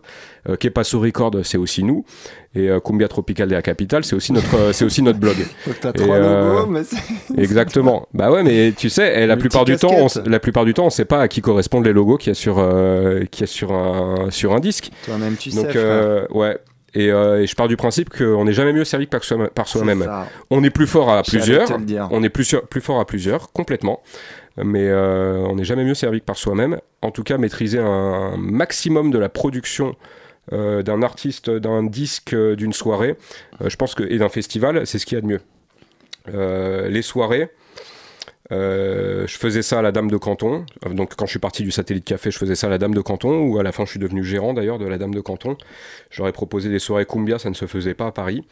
Euh, Kepaso Record, c'est aussi nous. Et Cumbia Tropical de la Capitale, c'est aussi notre, c'est aussi notre blog. [laughs] Donc t'as Et, trois logos, mais c'est- [laughs] Exactement. Bah ouais, mais tu sais, et la plupart du temps, on, la plupart du temps, on sait pas à qui correspondent les logos qu'il y a sur, euh, qu'il y a sur un, sur un disque. toi-même tu Donc sais. euh, ouais. Et, euh, et je pars du principe qu'on n'est jamais mieux servi que par soi- par C'est soi-même. On est plus fort à plusieurs. On est plus, fort à plusieurs, complètement. Mais euh, on n'est jamais mieux servi que par soi-même. En tout cas, maîtriser un maximum de la production euh, d'un artiste, d'un disque, euh, d'une soirée, je pense que et d'un festival, c'est ce qu'il y a de mieux. Les soirées. Euh, je faisais ça à la Dame de Canton. Euh, Donc, quand je suis parti du Satellite Café, je faisais ça à la Dame de Canton. Ou à la fin, je suis devenu gérant d'ailleurs de la Dame de Canton. J'aurais proposé des soirées Cumbia, ça ne se faisait pas à Paris.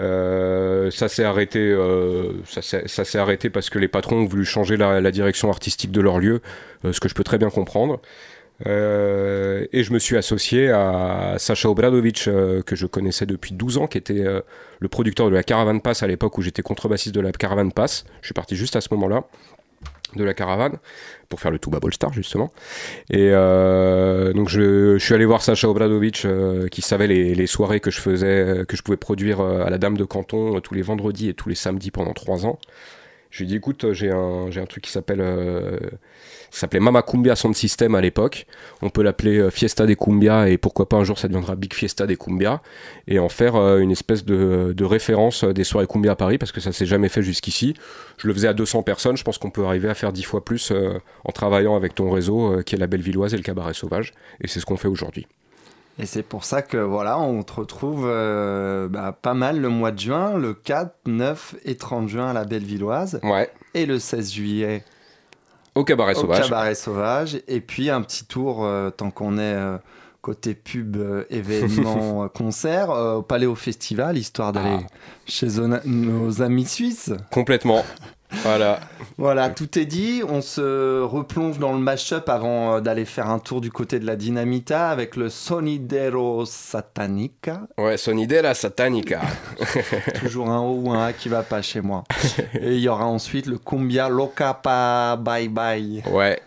Euh, ça s'est arrêté, euh, ça s'est arrêté parce que les patrons ont voulu changer la, la direction artistique de leur lieu, euh, ce que je peux très bien comprendre. Euh, et je me suis associé à Sacha Obradovic, euh, que je connaissais depuis 12 ans, qui était euh, le producteur de la Caravan Pass à l'époque où j'étais contrebassiste de la Caravan Pass. Je suis parti juste à ce moment-là. de la caravane pour faire le Tuba Ball Star justement. Et donc je, suis allé voir Sacha Obradovic qui savait les, soirées que je faisais, que je pouvais produire à la Dame de Canton tous les vendredis et tous les samedis pendant trois ans. Je lui ai dit écoute, j'ai un, j'ai un truc qui s'appelle ça s'appelait Mama Cumbia Sound System à l'époque. On peut l'appeler euh, Fiesta des Cumbia et pourquoi pas un jour ça deviendra Big Fiesta des Cumbia et en faire euh, une espèce de, de référence euh, des soirées Cumbia à Paris parce que ça s'est jamais fait jusqu'ici. Je le faisais à 200 personnes, je pense qu'on peut arriver à faire 10 fois plus en travaillant avec ton réseau qui est la Bellevilloise et le Cabaret Sauvage et c'est ce qu'on fait aujourd'hui. Et c'est pour ça que voilà, on te retrouve euh, bah, pas mal le mois de juin, le 4, 9 et 30 juin à la Bellevilloise, Ouais, et le 16 juillet au Cabaret au Sauvage. Cabaret Sauvage, et puis un petit tour, euh, tant qu'on est euh, côté pub, euh, événement, [laughs] concert, au Paléo Festival, histoire d'aller Ah. chez nos amis suisses. Complètement. Voilà. Voilà, tout est dit. On se replonge dans le mashup avant euh, d'aller faire un tour du côté de la Dynamita avec le Sonidero Satanica. Ouais, Sonidera Satanica. [laughs] Toujours un O ou un A qui va pas chez moi. Et il y aura ensuite le Cumbia Loca Pa Bye Bye. Ouais.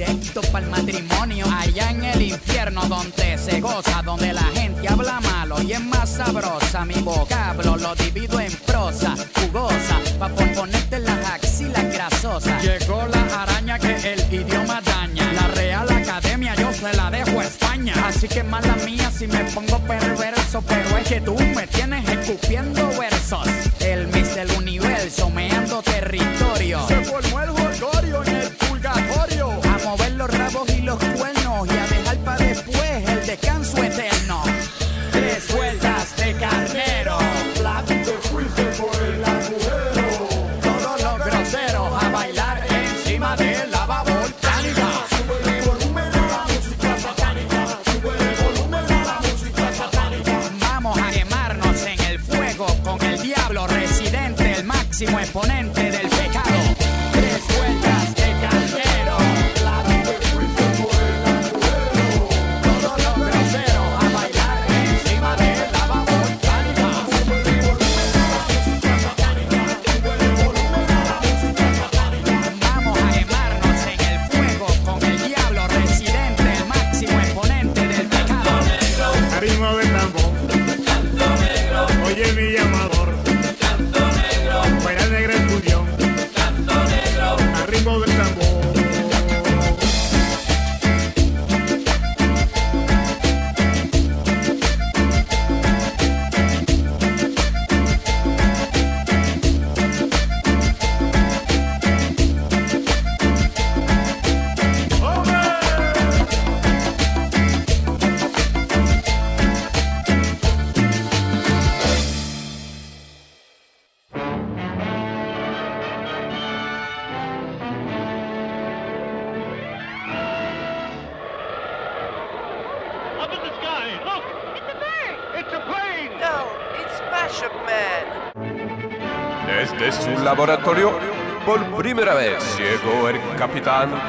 directo para el matrimonio. Allá en el infierno donde se goza, donde la gente habla malo y es más sabrosa. Mi vocablo lo divido en prosa, jugosa, pa' por ponerte las axilas grasosas. Llegó la araña que el idioma daña. La Real Academia yo se la dejo a España. Así que mala mía si me pongo perverso, pero es que tú me tienes escupiendo versos. El Mister Universo me ando territorio. Se formó point, boy.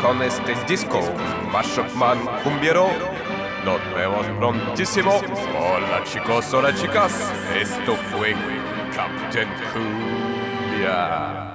Con este disco, Mashupman Cumbiero. Nos vemos prontísimo. Hola chicos, hola chicas. Esto fue Captain Cumbia.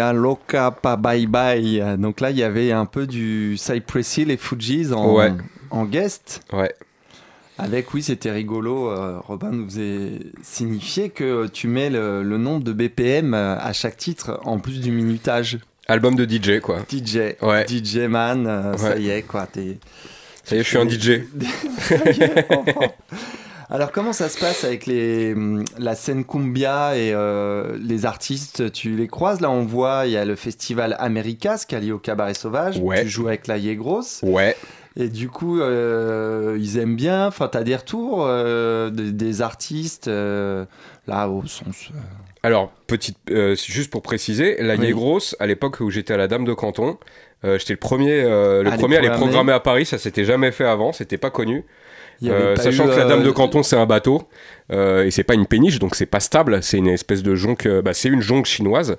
Cumbia Loca Pa Bye Bye. Donc là, il y avait un peu du Cypress Hill et Fujis en, Ouais. en guest. Ouais. Avec, oui, c'était rigolo. euh, Robin nous a signifié que tu mets le, le nombre de BPM euh, à chaque titre en plus du minutage. Album de DJ, quoi. DJ, Ouais. DJ man, euh, ça y est, quoi. t'es- Ça y est, je suis un DJ. [laughs] [laughs] Alors comment ça se passe avec les, hum, la scène cumbia et euh, les artistes? Tu les croises? Là on voit, il y a le festival Americas qui a lieu au Cabaret Sauvage. Ouais. Tu joues avec la Grosse. Ouais. Et du coup, euh, ils aiment bien. Enfin, t'as des retours euh, des, des artistes là au sens. Alors, petite, juste pour préciser, la Oui. Negros, à l'époque où j'étais à la Dame de Canton, euh, j'étais le premier, euh, le À les premier à les programmer. à Paris. Ça s'était jamais fait avant, c'était pas connu. Euh, pas sachant eu, que la Dame euh, de Canton c'est un bateau euh, et c'est pas une péniche, donc c'est pas stable. C'est une espèce de jonque, bah, c'est une jonque chinoise.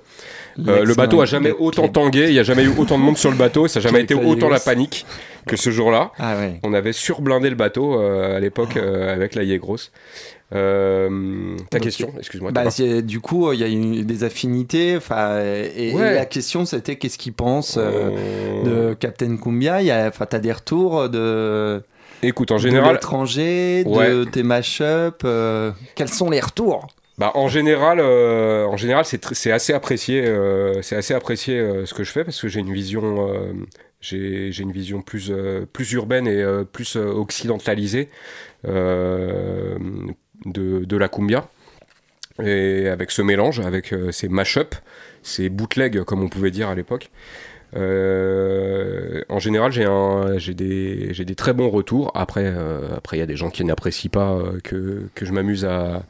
Le bateau a jamais autant tangué, il y a jamais eu autant de monde sur le bateau, et ça a jamais été autant la panique que ce jour-là. Ah ouais. On avait surblindé le bateau euh, à l'époque euh, avec la Yegros. Euh, ta question, excuse-moi. Bah, du coup, il y a eu des affinités. Enfin, et, la question, c'était qu'est-ce qu'ils pensent euh, de Captain Cumbia enfin, t'as des retours de. Écoute, en de général, l'étranger, de tes mashups. euh, quels sont les retours? Bah, en général, euh, en général, c'est assez apprécié. c'est assez apprécié ce que je fais parce que j'ai une vision, j'ai une vision plus euh, plus urbaine et euh, plus euh, occidentalisée de, la cumbia. Et avec ce mélange, avec euh, ces mash-up, ces bootlegs comme on pouvait dire à l'époque. Euh, en général, j'ai des, des très bons retours. Après, euh, après, il y a des gens qui n'apprécient pas que, que je m'amuse à,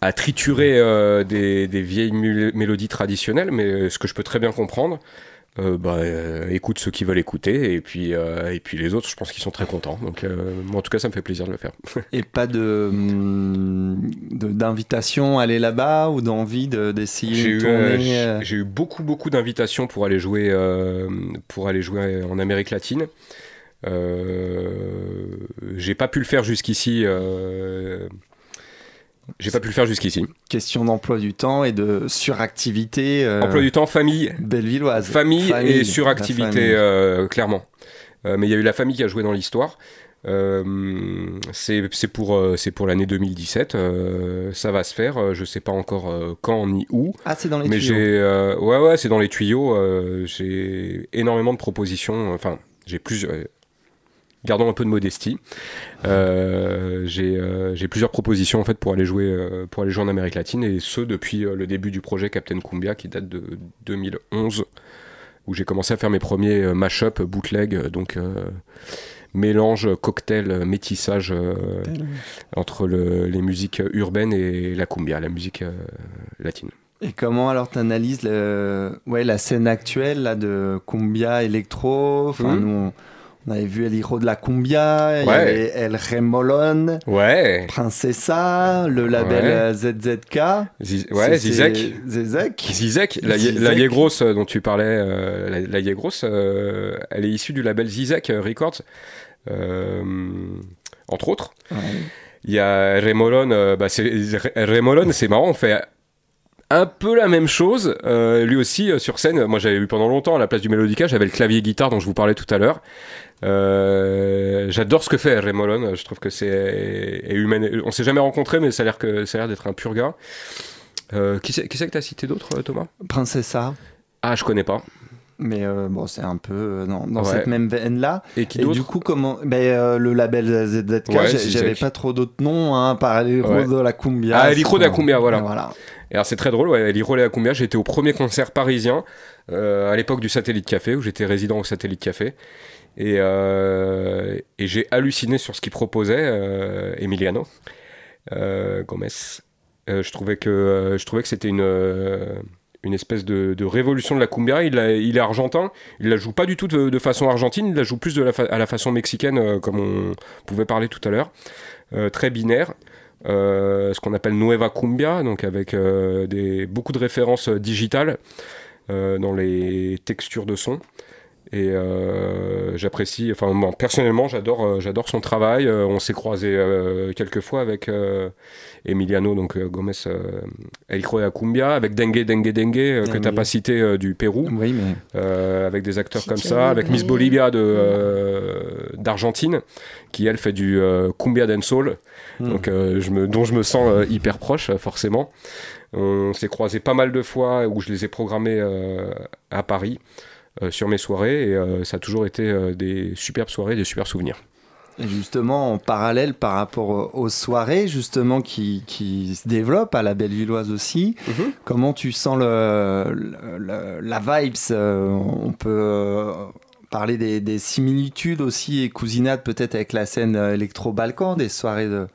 à triturer des, des vieilles mélodies traditionnelles, mais ce que je peux très bien comprendre, euh, bah, euh, écoute ceux qui veulent écouter, et puis, euh, et puis les autres, je pense qu'ils sont très contents. Donc, euh, moi, en tout cas, ça me fait plaisir de le faire. [laughs] Et pas de hum, de- d'invitation à aller là-bas ou d'envie de- d'essayer J'ai une eu, j'ai- eu beaucoup, beaucoup d'invitations pour aller jouer, pour aller jouer en Amérique latine. J'ai pas pu le faire jusqu'ici. J'ai pas pu le faire jusqu'ici. Question d'emploi du temps et de suractivité. euh, Emploi du temps, famille, Bellevilloise. famille, Famille, et suractivité, euh, clairement. Euh, mais il y a eu la famille qui a joué dans l'histoire. C'est pour, l'année 2017. euh, ça va se faire. Je sais pas encore quand ni où. Ah, c'est dans les mais tuyaux. ouais, ouais, c'est dans les tuyaux. j'ai énormément de propositions. Enfin, j'ai plusieurs. Gardons un peu de modestie. Euh, j'ai euh, j'ai plusieurs propositions en fait pour aller jouer euh, pour aller jouer en Amérique latine et ce depuis le début du projet Captain Cumbia qui date de 2011 où j'ai commencé à faire mes premiers mash-up bootleg donc mélange cocktail métissage entre le- les musiques urbaines et la cumbia la musique latine. Et comment alors t'analyses le... ouais, la scène actuelle là, de cumbia électro? Enfin, Mhm. nous, on, On avait vu El Hijo de la Cumbia, Ouais. El Remolon, Ouais. Princessa, le label Ouais. euh, ZZK. Ouais, Zizek. Zizek. Zizek, la, Yegros dont tu parlais, euh, la, la Yegros, euh, elle est issue du label Zizek Records, euh, entre autres. Il y a Remolon, bah c'est, Remolon, c'est marrant, on fait un peu la même chose, euh, lui aussi euh, sur scène. Moi j'avais eu pendant longtemps à la place du Melodica, j'avais le clavier guitare dont je vous parlais tout à l'heure. Euh, j'adore ce que fait Remolon, je trouve que c'est est humain. On s'est jamais rencontrés, mais ça a l'air que ça a l'air d'être un pur gars. Euh, qui c'est qui que t'as cité d'autres, euh, Thomas? Princessa. Ah, je connais pas. Mais euh, bon, c'est un peu dans, dans Ouais. cette même veine-là. Et qui Et du coup, comment ben, Le label ZZK, Ouais, j'avais pas trop d'autres noms, hein, par les Ouais. de la Cumbia. Ah, Elicro de la Cumbia, voilà. voilà. Et alors c'est très drôle, ouais, Elicro de la Cumbia, j'étais au premier concert parisien euh, à l'époque du Satellite Café, où j'étais résident au Satellite Café. Et, euh, et j'ai halluciné sur ce qu'il proposait, euh, Emiliano euh, Gomez. Je trouvais que, je trouvais que c'était une, une espèce de, révolution de la cumbia. Il, est argentin, il la joue pas du tout de, façon argentine, il la joue plus à la façon mexicaine, comme on pouvait parler tout à l'heure. Très binaire. Ce qu'on appelle Nueva Cumbia, donc avec beaucoup de références digitales dans les textures de son. Et euh, j'apprécie, enfin personnellement j'adore euh, j'adore son travail. Euh, on s'est croisé euh, quelques fois avec euh, Emiliano, donc euh, Gomez euh, El la Cumbia, avec Dengue Dengue Dengue, euh, que Dengue. t'as pas cité euh, du Pérou, Oui, mais euh, avec des acteurs comme ça, avec Miss. Bolivia de d'Argentine, qui elle fait du cumbia dancehall, Hmm. donc je me, dont je me sens hyper proche forcément. On s'est croisé pas mal de fois où je les ai programmés euh, à Paris sur mes soirées et euh, ça a toujours été euh, des superbes soirées, des super souvenirs. Justement, en parallèle par rapport euh, aux soirées, justement, qui, qui se développent à la Bellevilloise aussi, Mhm. comment tu sens le, la vibes euh, On peut euh, parler des, des similitudes aussi et cousinades peut-être avec la scène euh, électro-balkan, des soirées de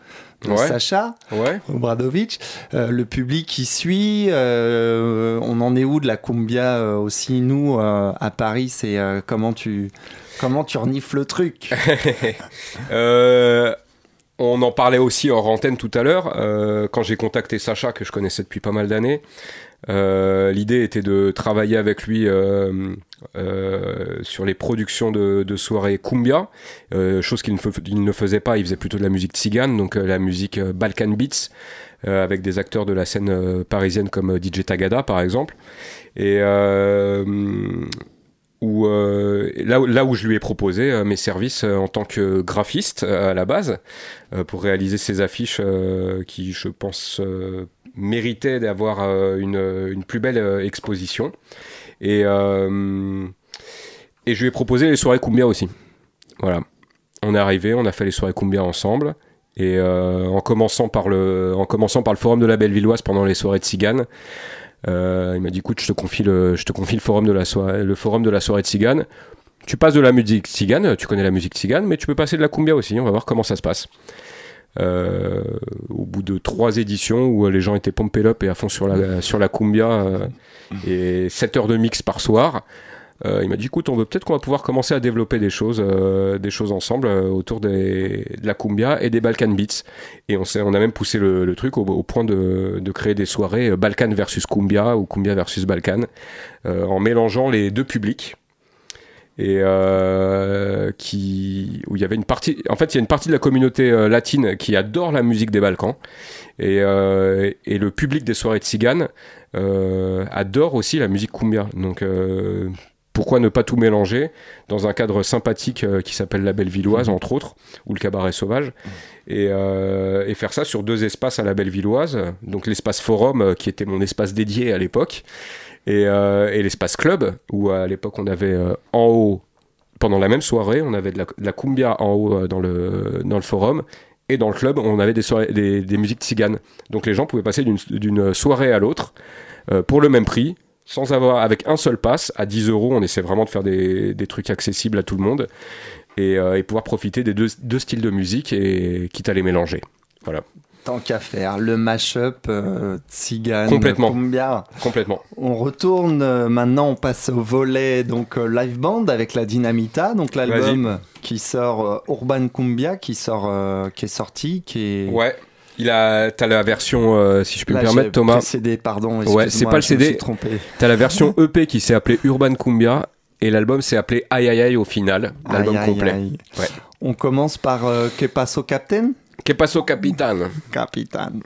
Ouais. Sacha. Ouais. Obradovic, Euh, le public qui suit, euh, on en est où de la cumbia euh, aussi? Nous à Paris, c'est comment tu comment tu renifles le truc? [laughs] On en parlait aussi en antenne tout à l'heure. quand j'ai contacté Sacha, que je connaissais depuis pas mal d'années, l'idée était de travailler avec lui euh, euh, sur les productions de, soirées cumbia, euh, chose qu'il ne, ne faisait pas. Il faisait plutôt de la musique tzigane, donc euh, la musique euh, Balkan Beats, euh, avec des acteurs de la scène euh, parisienne comme euh, DJ Tagada, par exemple. Et euh, euh, là, où- là où je lui ai proposé euh, mes services euh, en tant que graphiste euh, à la base euh, pour réaliser ces affiches euh, qui, je pense, méritaient d'avoir euh, une, une plus belle euh, exposition. Et, euh, et je lui ai proposé les soirées Cumbia aussi. Voilà. On est arrivé, on a fait les soirées Cumbia ensemble. Et en, commençant par le, en commençant par le forum de la Bellevilloise pendant les soirées de Cigane, il m'a dit écoute, je te confie le, je te confie le forum de la soirée, le forum de la soirée de Cigane. Tu passes de la musique tzigane, tu connais la musique tzigane, mais tu peux passer de la cumbia aussi. On va voir comment ça se passe. Euh, au bout de trois éditions où les gens étaient pompés up et à fond sur la, sur la cumbia euh, et 7 heures de mix par soir, euh, il m'a dit écoute, on veut peut-être qu'on va pouvoir commencer à développer des choses, euh, des choses ensemble euh, autour des, de la cumbia et des Balkan Beats. Et on, on a même poussé le, le truc au, au point de, de créer des soirées euh, Balkan versus cumbia ou cumbia versus Balkan, euh, en mélangeant les deux publics et euh, qui où il y avait une partie en fait il y a une partie de la communauté euh, latine qui adore la musique des Balkans et, euh, le public des soirées de Tzigane euh, adore aussi la musique cumbia. Donc pourquoi ne pas tout mélanger dans un cadre sympathique qui s'appelle la Bellevilloise entre autres ou le cabaret sauvage et, et faire ça sur deux espaces à la Bellevilloise donc l'espace forum qui était mon espace dédié à l'époque et, euh, et l'espace club où à l'époque on avait euh, en haut pendant la même soirée on avait de la, cumbia en haut euh, dans le, dans forum. Et dans le club on avait des, soirées, des, musiques tziganes. Donc les gens pouvaient passer d'une- soirée à l'autre pour le même prix sans avoir avec un seul pass à 10 euros on essaie vraiment de faire des, trucs accessibles à tout le monde et, pouvoir profiter des deux, deux styles de musique et quitte à les mélanger. Voilà Tant qu'à faire, le mash-up euh, Tzigane, Complètement. Cumbia. Complètement. On retourne euh, maintenant, on passe au volet donc euh, live band avec la Dynamita, donc l'album qui sort euh, Urban Cumbia qui sort, qui est sorti, qui est. Ouais. Il a, t'as la version, euh, si je peux Là, me permettre, Thomas. précédé, pardon. Ouais, c'est pas le CD. T'as la version [laughs] EP qui s'est appelée Urban Cumbia et l'album s'est appelé Aïe Aïe Aïe au final, l'album complet. aïe. Ouais. On commence par euh, Que paso Captain ¿Qué pasó, capitán? Capitán.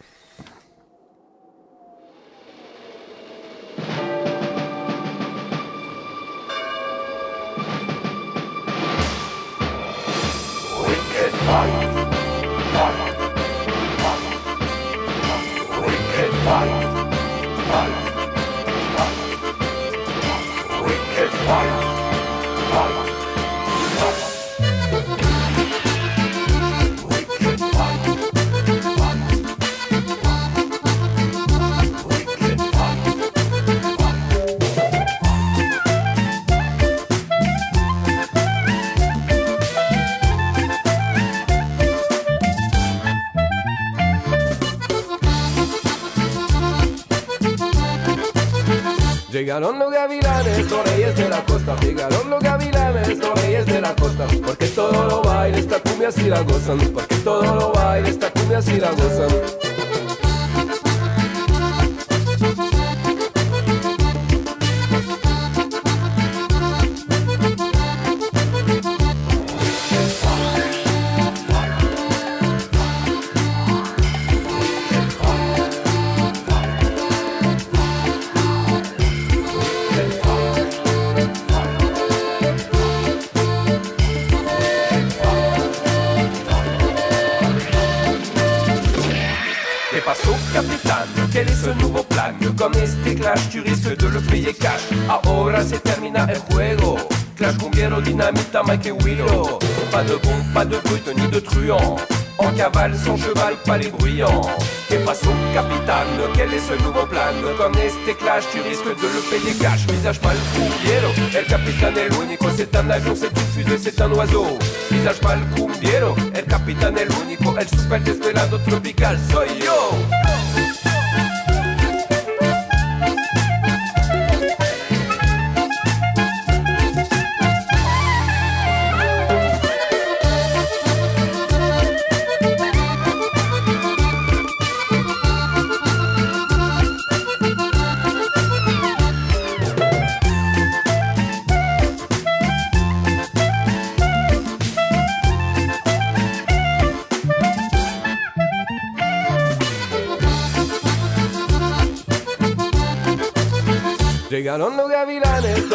Llegaron los gavilanes, los reyes de la costa. Llegaron los gavilanes, los reyes de la costa. Porque todo lo baila, esta cumbia si la gozan. Porque todo lo baila, esta cumbia si la gozan. Quel est ce nouveau plan? Con este clash, tu risques de le payer cash. Ahora se termina el juego. Clash cumbiero, dinamita, Mike et Willow. Pas de bombe, pas de brut, ni de truand. En cavale, sans cheval, pas les bruyants. Que pasó, capitán? Quel est ce nouveau plan? Con este clash, tu risques de le payer cash. Visage mal cumbiero, el capitán el único. C'est un avion, c'est une fusée, c'est un oiseau. Visage mal cumbiero, el capitán el único. El super desvelado tropical, soy yo.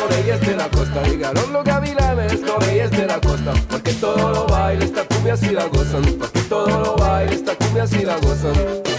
Los reyes de la costa. Llegaron los gavilanes, los reyes de la costa. Porque todo lo baila, esta cumbia si la gozan. Porque todo lo baila, esta cumbia si la gozan.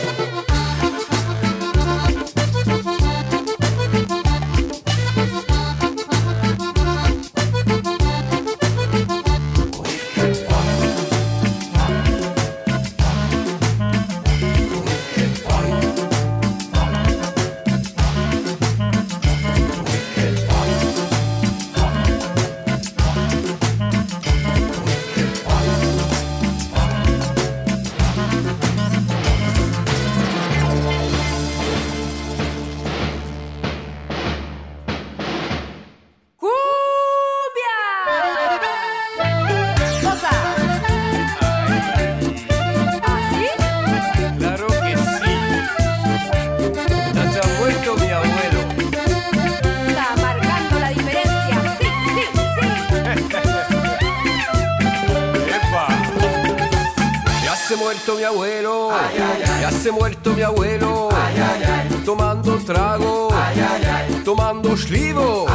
Ya se ha muerto mi abuelo. Tomando trago. Tomando schlivo.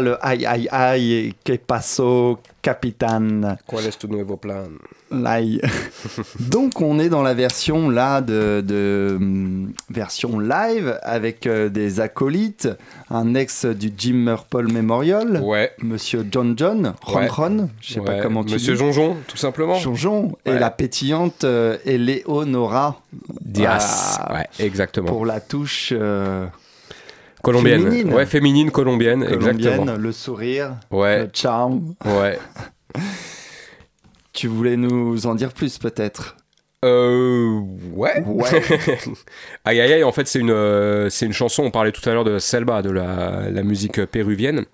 Le aïe aïe aïe, que paso, capitaine. ¿Cuál es tu nuevo plan? L'aïe. [laughs] Donc on est dans la version là de, de, hum, version live avec euh, des acolytes, un ex du Jim Murple Memorial, Ouais. Monsieur John John, Ron Ouais. Ron, je sais pas comment tu Monsieur dis. Jonjon, tout simplement. Jonjon et la pétillante euh, Eleonora. Diaz. Ah, Ouais, exactement. Pour la touche euh, Colombienne. féminine. Ouais, féminine colombienne, colombienne, exactement. le sourire, Ouais. le charme. Ouais. Tu voulais nous en dire plus peut-être? Euh, ouais. Ouais. [laughs] aïe aïe aïe, en fait, c'est une, euh, c'est une chanson, on parlait tout à l'heure de Selba, de la, la musique péruvienne.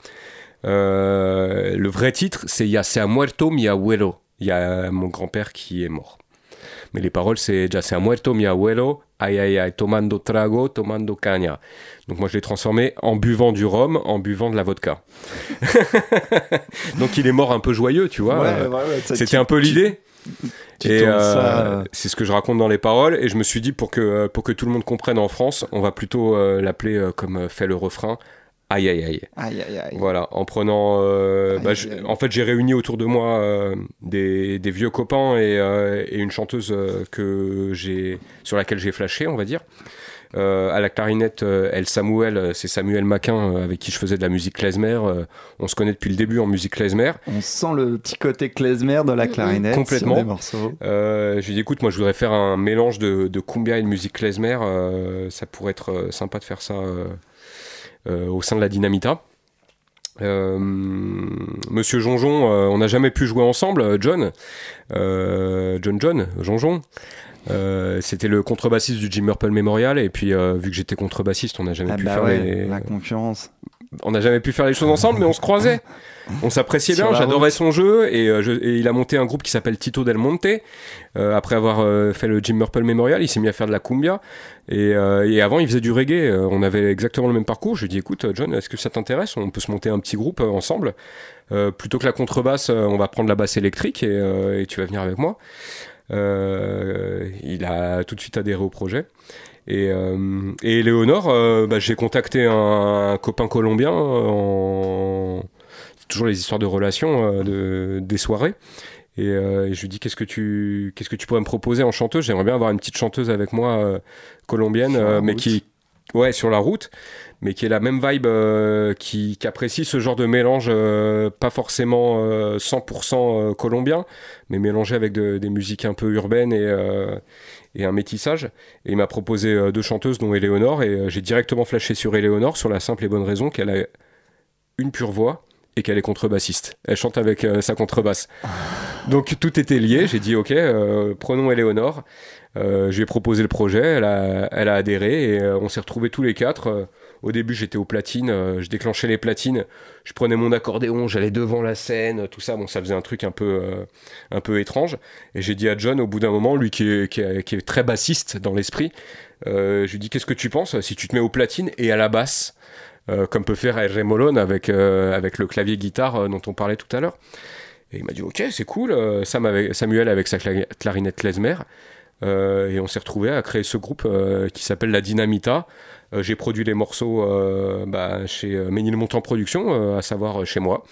Euh, le vrai titre, c'est Ya se ha muerto mi abuelo. Il y a mon grand-père qui est mort. Mais les paroles, c'est Ya se ha muerto mi abuelo, aïe aïe aïe, tomando trago, tomando caña. Donc moi, je l'ai transformé en buvant du rhum, en buvant de la vodka. [laughs] Donc il est mort un peu joyeux, tu vois. Ouais, Euh, ouais, ouais, ça, C'était un peu l'idée. Et euh, euh, c'est ce que je raconte dans les paroles. Et je me suis dit, pour que, pour que tout le monde comprenne en France, on va plutôt euh, l'appeler euh, comme euh, fait le refrain. Aïe aïe aïe. Aïe aïe aïe. Voilà, en prenant. euh, Aïe, bah, aïe, je- aïe. en fait, j'ai réuni autour de moi euh, des, des vieux copains et, euh, et une chanteuse que j'ai sur laquelle j'ai flashé, on va dire. À la clarinette, euh, El Samuel, c'est Samuel Maquin avec qui je faisais de la musique klezmer. On se connaît depuis le début en musique klezmer. On sent le petit côté klezmer de la clarinette Complètement. sur des morceaux. Je lui ai dit, écoute, moi je voudrais faire un mélange de, de cumbia et de musique klezmer. ça pourrait être sympa de faire ça au sein de la Dynamita. Euh, Monsieur Jonjon, euh, on n'a jamais pu jouer ensemble, euh, John. Euh, John John, Jonjon. Euh, C'était le contrebassiste du Jim Murple Memorial et puis euh, vu que j'étais contrebassiste, on n'a jamais Ah pu bah faire ouais, les... la concurrence. on n'a jamais pu faire les choses ensemble, mais on se croisait. [laughs] On s'appréciait bien, j'adorais son jeu et, euh, je- et il a monté un groupe qui s'appelle Tito Del Monte. Euh, après avoir euh, fait le Jim Murple Memorial, il s'est mis à faire de la cumbia et, et avant il faisait du reggae. On avait exactement le même parcours. Je lui ai dit écoute John, est-ce que ça t'intéresse? On peut se monter un petit groupe ensemble. Plutôt que la contrebasse, on va prendre la basse électrique et, et tu vas venir avec moi. Il a tout de suite adhéré au projet. Et, et Éléonore, euh, bah, j'ai contacté un, copain colombien en... Toujours les histoires de relations euh, de, des soirées. Et, euh, et je lui dis qu'est-ce que tu qu'est-ce que tu pourrais me proposer en chanteuse? J'aimerais bien avoir une petite chanteuse avec moi euh, colombienne, euh, mais route. qui ouais sur la route, mais qui est la même vibe, qui, qui apprécie ce genre de mélange, pas forcément euh, 100% euh, colombien, mais mélangé avec de- des musiques un peu urbaines et et un métissage. Et il m'a proposé deux chanteuses, dont Éléonore, et j'ai directement flashé sur Éléonore, sur la simple et bonne raison qu'elle a une pure voix et qu'elle est contrebassiste. Elle chante avec euh, sa contrebasse. Donc tout était lié, j'ai dit ok, euh, prenons Éléonore. Euh, je lui ai proposé le projet, elle a, elle a adhéré et on s'est retrouvés tous les quatre Au début, j'étais aux platines, je déclenchais les platines, je prenais mon accordéon, j'allais devant la scène, tout ça. Bon, ça faisait un truc un peu, un peu étrange. Et j'ai dit à John, au bout d'un moment, lui qui est, qui est- qui est très bassiste dans l'esprit, je lui dis Qu'est-ce que tu penses si tu te mets aux platines et à la basse? Comme peut faire R. Molone avec, euh, avec le clavier guitare euh, dont on parlait tout à l'heure. Et il m'a dit ok c'est cool, Euh, Samuel avec sa cla- clarinette klezmer. Euh, et on s'est retrouvé à créer ce groupe euh, qui s'appelle la Dynamita. Euh, J'ai produit les morceaux euh, bah, chez euh, Ménilmontant Productions, à savoir chez moi.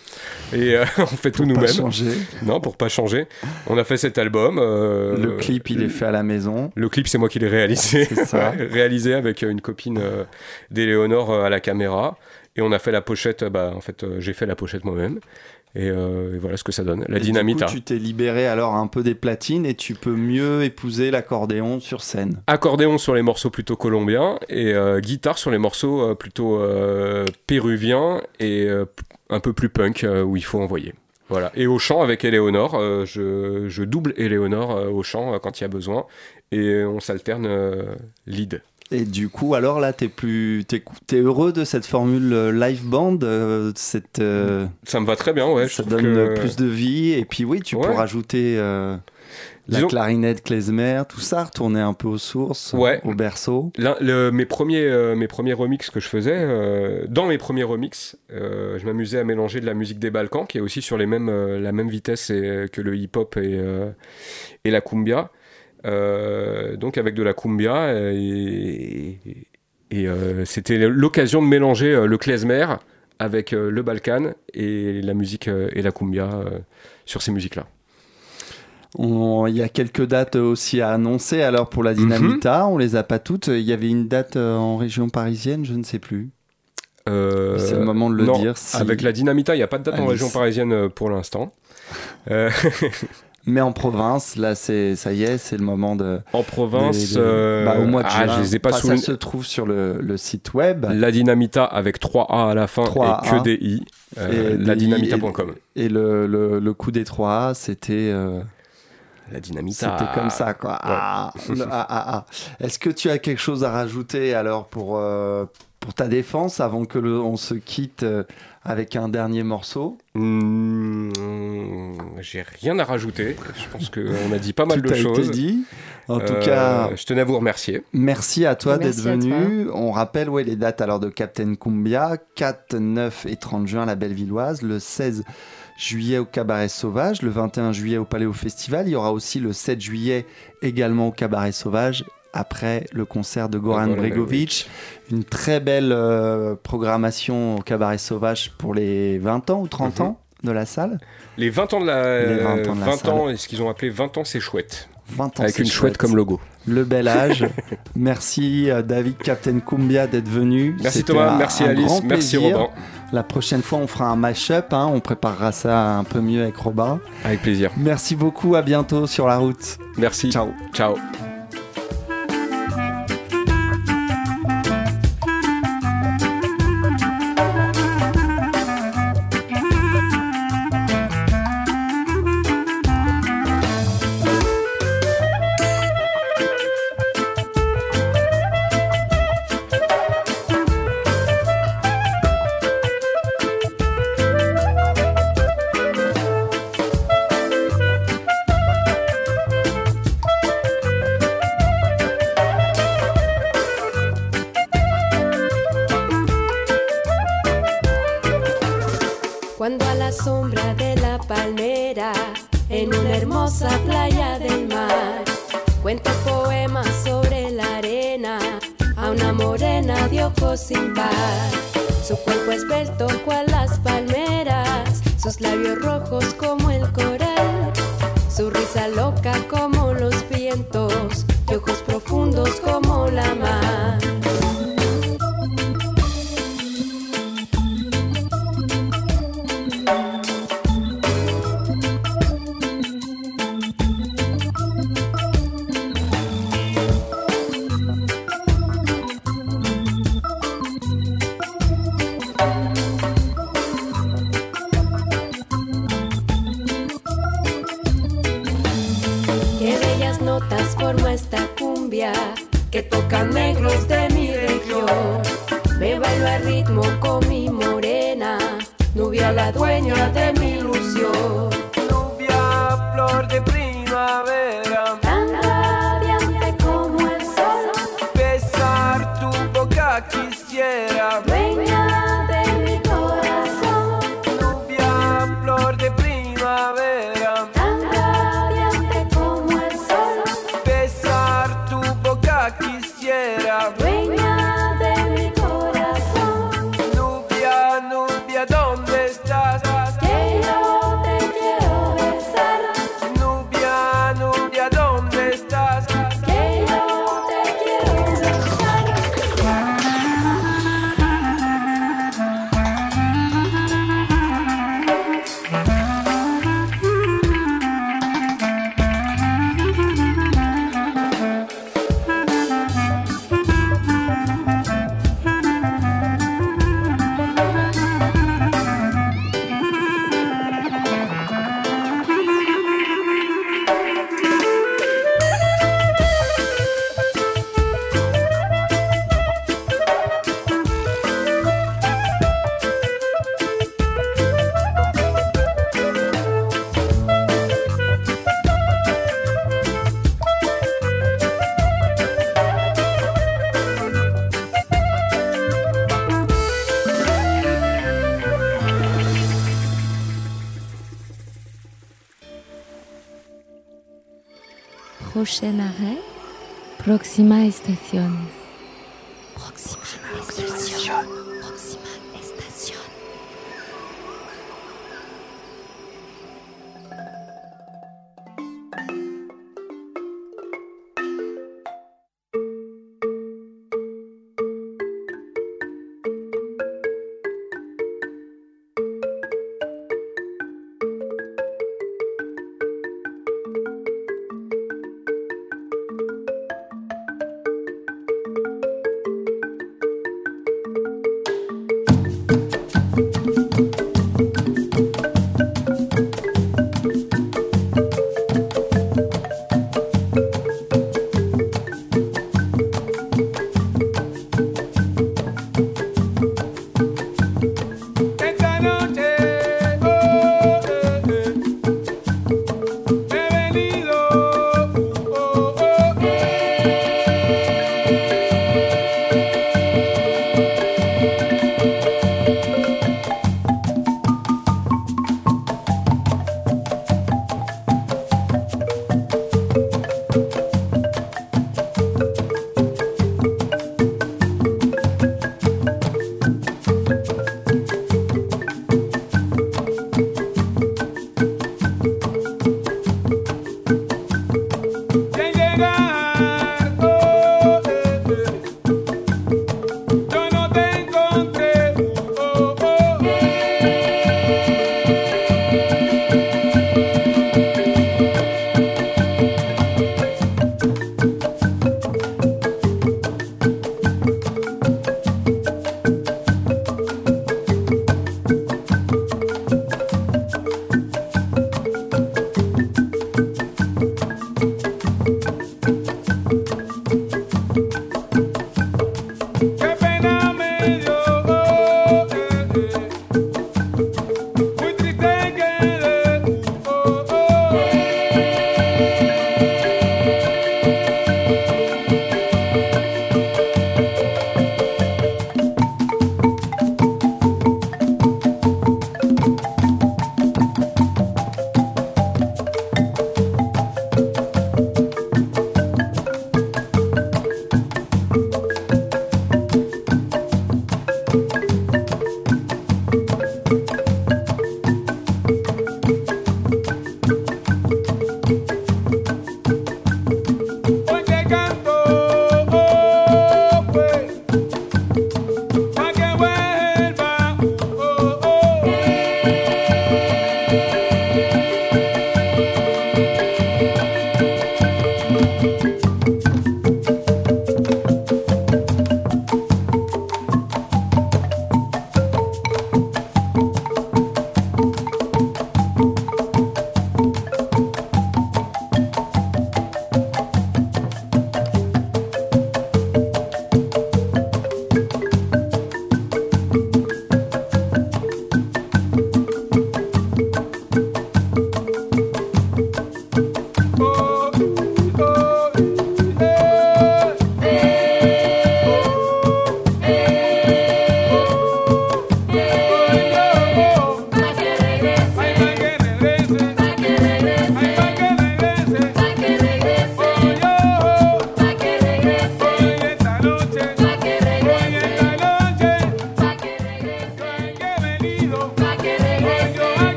Et [laughs] on fait tout Pour pas nous-mêmes. changer. Non, pour pas changer. On a fait cet album. Le clip, il est fait à la maison. le clip, c'est moi qui l'ai réalisé. [laughs] Ça. [laughs] Réalisé avec une copine d'Éléonore à la caméra. Et on a fait la pochette, bah, en fait, j'ai fait la pochette moi-même. Et, euh, et voilà ce que ça donne. La Et dynamite. hein. Du coup, tu t'es libéré alors un peu des platines et tu peux mieux épouser l'accordéon sur scène. Accordéon sur les morceaux plutôt colombiens et euh, guitare sur les morceaux euh, plutôt euh, péruviens et un peu plus punk où il faut envoyer. Voilà. Et au chant avec Éléonore, euh, je, je double Éléonore euh, au chant quand il y a besoin et on s'alterne lead. Et du coup, alors là, t'es plus, t'es, t'es heureux de cette formule euh, live band, euh, cette, euh, Ça me va très bien, ouais. ça donne que- plus de vie. Et puis oui, tu Ouais. peux rajouter euh, la Disons- clarinette klezmer, tout ça, retourner un peu aux sources, Ouais. au berceau. Le- mes, premiers, mes premiers remixes que je faisais, dans mes premiers remixes, je m'amusais à mélanger de la musique des Balkans, qui est aussi sur les mêmes, la même vitesse et- que le hip-hop et, et la cumbia. Euh, donc avec de la cumbia, et, et, euh, c'était l'occasion de mélanger euh, le klezmer avec le Balkan et la musique et la cumbia sur ces musiques-là. Il y a quelques dates aussi à annoncer. Alors pour la Dynamita, on les a pas toutes. Il y avait une date en région parisienne, je ne sais plus. Euh, C'est le moment de le non, dire, si- Avec la Dynamita, il n'y a pas de date en région parisienne pour l'instant. Euh, [laughs] Mais en province, là, c'est ça y est, c'est le moment de. En province, de- de- euh, bah, au mois de ah, juin. je les ai pas Enfin, Ça se trouve sur le, le site web. La Dynamita avec 3A à la fin 3A. et que des I. Euh, Et des- ladynamita.com. Et le, le, le coup des 3A, c'était. euh, La Dynamita. C'était comme ça, quoi. Ah, ah, ah, ah. Est-ce que tu as quelque chose à rajouter alors pour, euh, pour ta défense avant que le- on se quitte euh, avec un dernier morceau? Hmm, J'ai rien à rajouter. Je pense qu'on a dit pas mal Tout de a été choses. dit. En tout Euh, cas, je tenais à vous remercier. Merci à toi d'être venu. On rappelle ouais, les dates alors de Captain Cumbia, 4, 9 et 30 juin à la Bellevilloise, le 16 juillet au Cabaret Sauvage, le 21 juillet au Paléo Festival. Il y aura aussi le 7 juillet également au Cabaret Sauvage après le concert de Goran Goran Bregovic. Une très belle euh, programmation au Cabaret Sauvage pour les 20 ans ou 30 Mhm. ans de la salle. Les 20 ans de la. Les 20 ans de la 20 salle. ans, et ce qu'ils ont appelé 20 ans, c'est chouette. 20 ans, Avec une chouette chouette. comme logo. Le bel âge. [laughs] merci euh, David Captain Cumbia d'être venu. Merci Thomas, un- merci un Alice, merci. Robin. La prochaine fois, on fera un mash-up. hein, on préparera ça un peu mieux avec Robin. Avec plaisir. Merci beaucoup. À bientôt sur la route. Merci. Ciao. Ciao. Proxima Estación.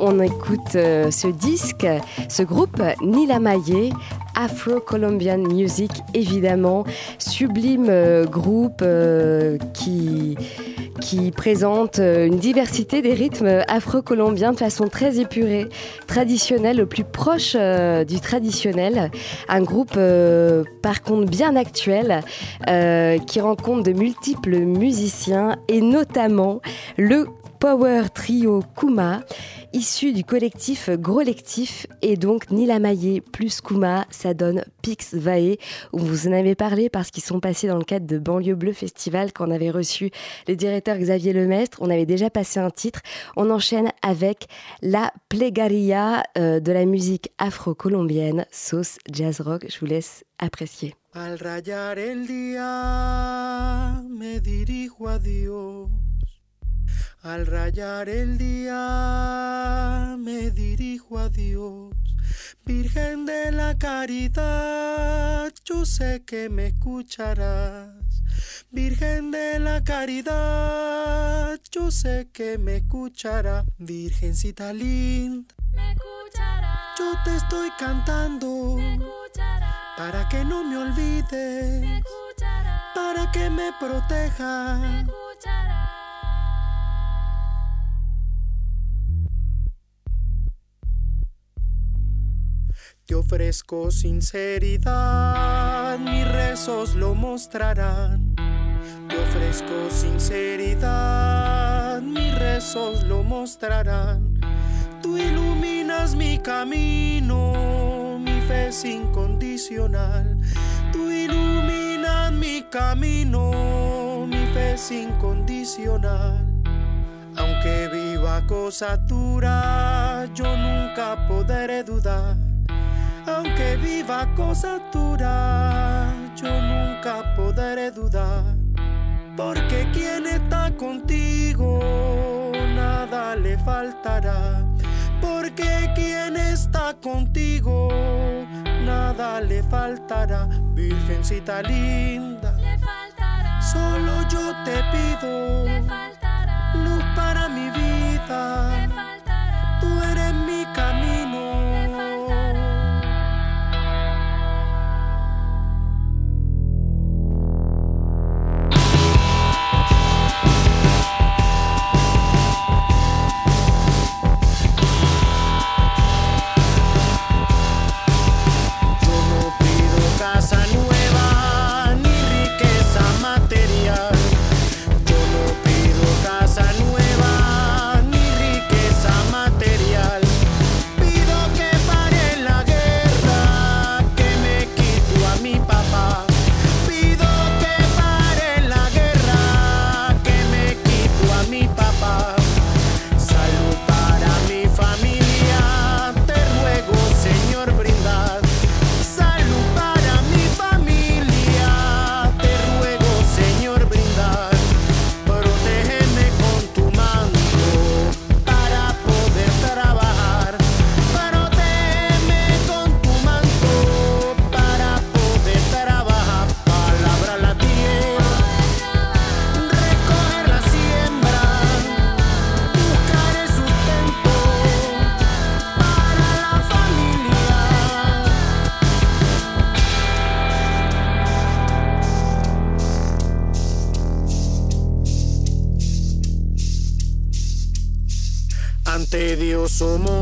On écoute euh, ce disque, ce groupe Nila Maye. Afro-Colombian Music, évidemment, sublime euh, groupe euh, qui, présente une diversité des rythmes afro-colombiens de façon très épurée, traditionnelle, au plus proche du traditionnel. Un groupe, par contre, bien actuel, qui rencontre de multiples musiciens et notamment le Power Trio Kuma, issu du collectif Gros Lectif et donc Nila Maillé plus Kuma, ça donne Pix Vae, où vous en avez parlé parce qu'ils sont passés dans le cadre de Banlieue Bleu Festival quand on avait reçu le directeur Xavier Lemestre. On avait déjà passé un titre. On enchaîne avec la plegaria euh, de la musique afro-colombienne, sauce jazz rock. Je vous laisse apprécier. Al rayar el me dirijo a Dios. Al rayar el día me dirijo a Dios. Virgen de la caridad, yo sé que me escucharás. Virgen de la caridad, yo sé que me escuchará. Virgencita linda, yo te estoy cantando. Para que no me olvides, para que me proteja. Te ofrezco sinceridad, mis rezos lo mostrarán. Te ofrezco sinceridad, mis rezos lo mostrarán. Tú iluminas mi camino, mi fe es incondicional. Tú iluminas mi camino, mi fe incondicional. Aunque viva cosa dura, yo nunca podré dudar. Aunque viva cosa dura, yo nunca podré dudar. Porque quien está contigo, nada le faltará. Porque quien está contigo, nada le faltará. Virgencita linda, solo yo te pido luz para mi vida.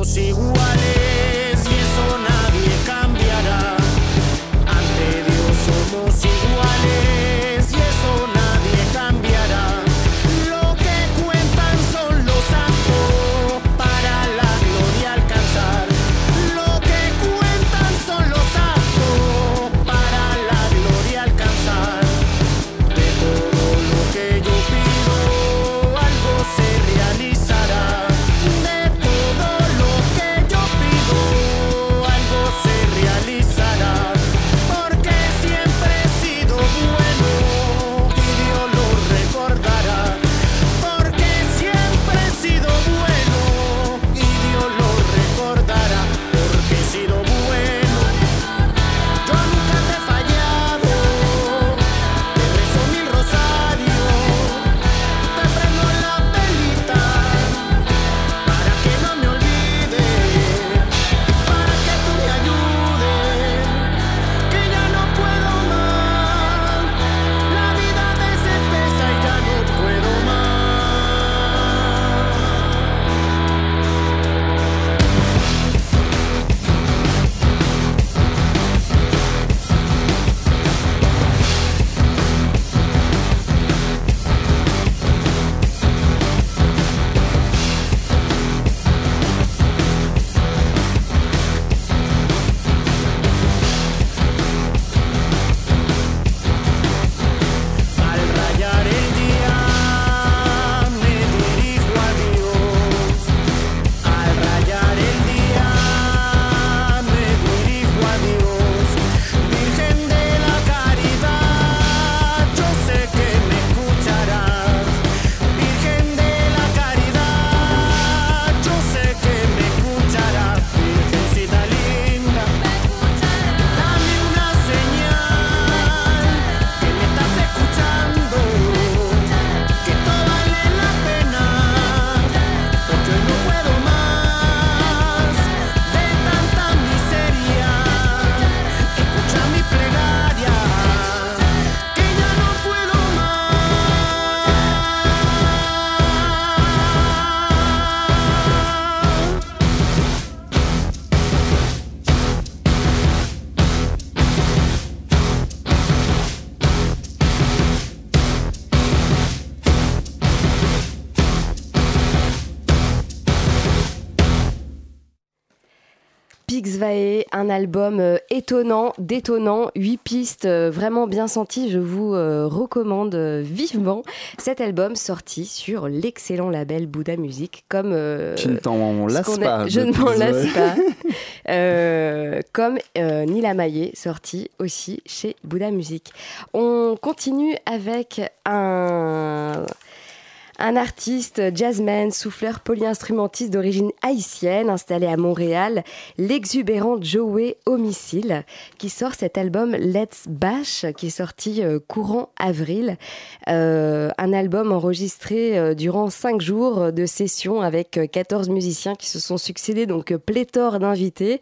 ser um Un album euh, étonnant, détonnant, 8 pistes euh, vraiment bien senties. Je vous euh, recommande vivement cet album sorti sur l'excellent label Bouddha Music. Comme, Tu ne t'en pas, Je ne m'en lasse pas. [laughs] Euh, comme euh, Nila Maillet, sorti aussi chez Bouddha Music. On continue avec un. Un artiste, jazzman, souffleur, polyinstrumentiste d'origine haïtienne, installé à Montréal, l'exubérant Joey Homicile, qui sort cet album Let's Bash, qui est sorti euh, courant avril. Euh, un album enregistré euh, durant cinq jours de sessions avec euh, 14 musiciens qui se sont succédés, donc pléthore d'invités.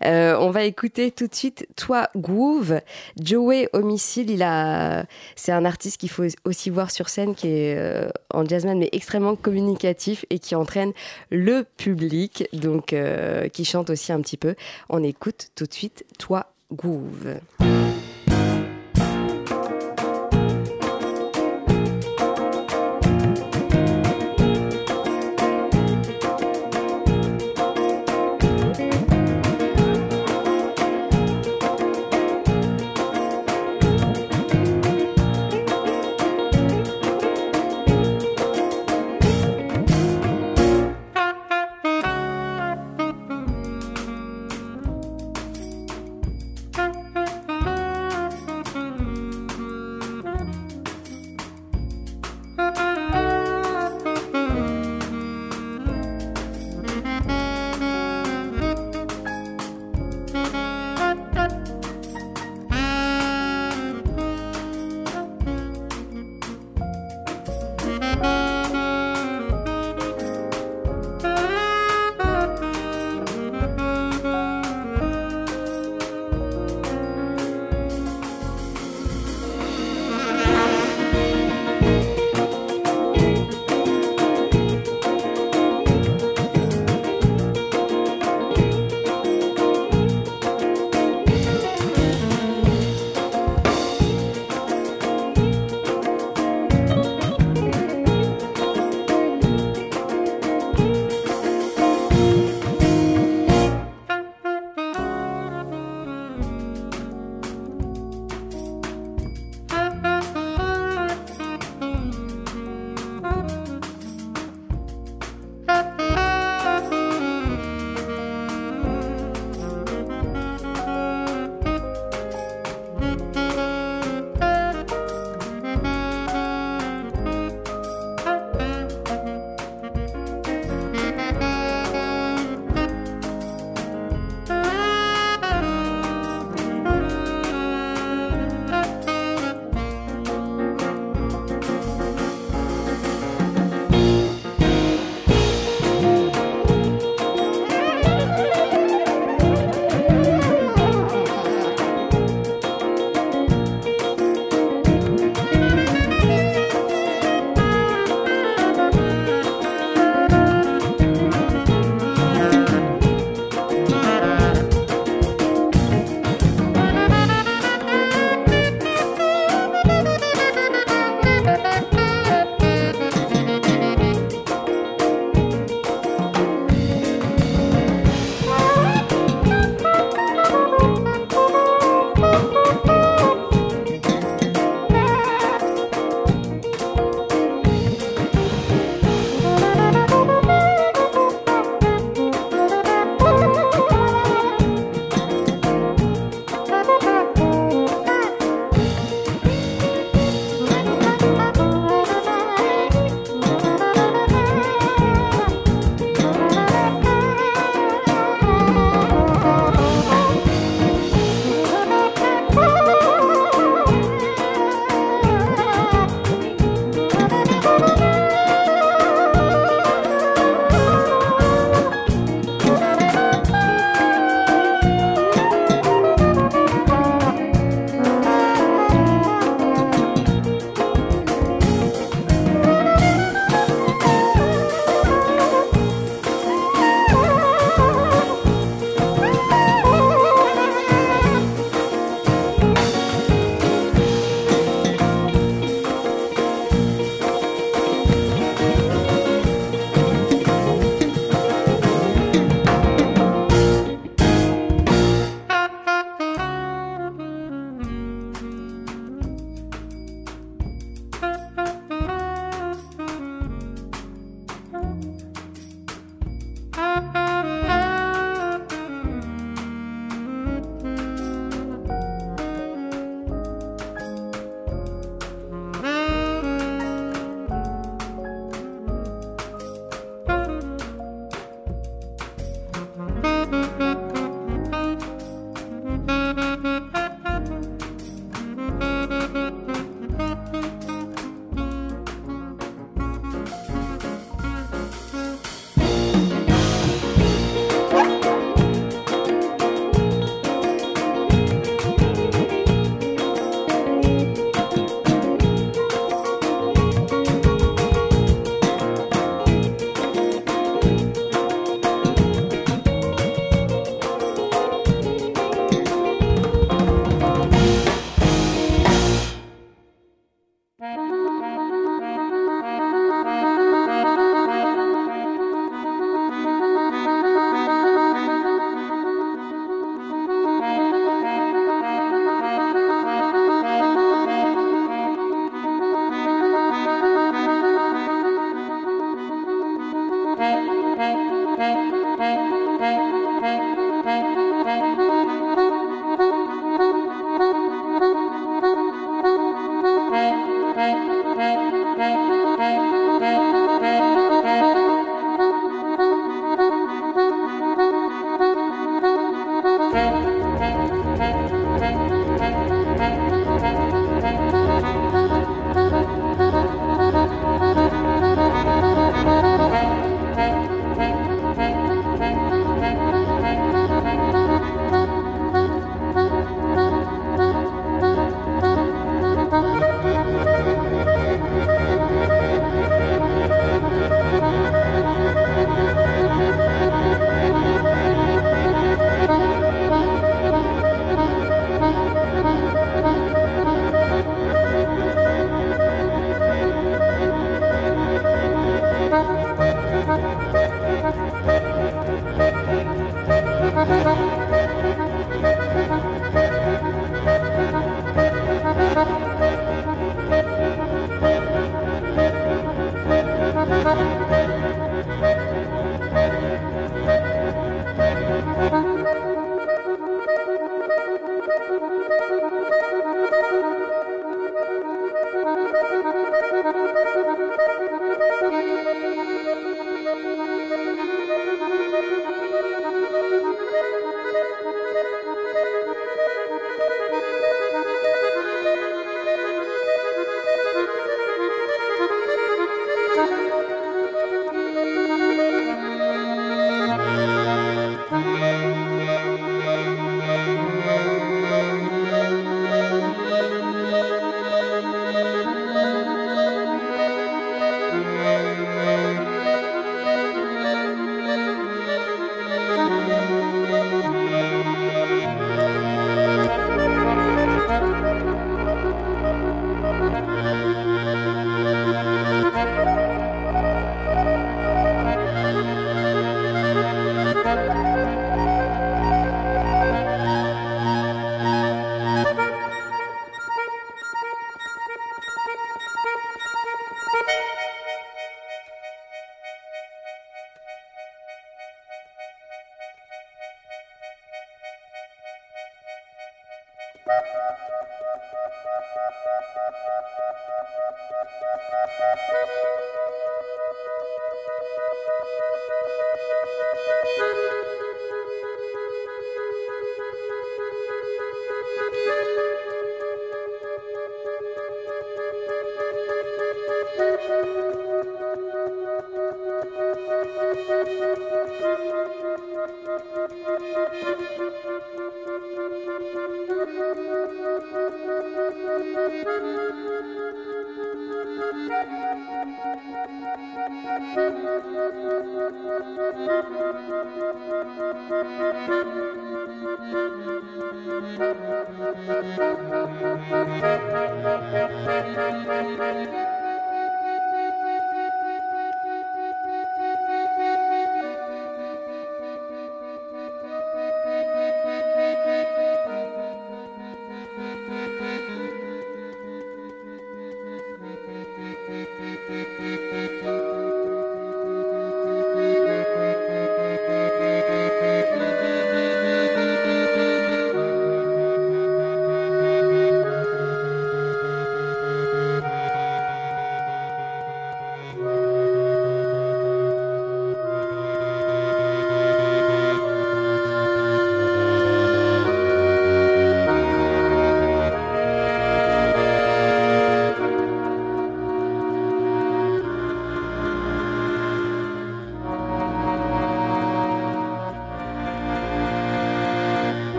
On va écouter tout de suite Toi Groove. Joey Homicile, il a, c'est un artiste qu'il faut aussi voir sur scène qui est en jazzman mais extrêmement communicatif et qui entraîne le public, donc euh, qui chante aussi un petit peu. On écoute tout de suite Toi Groove.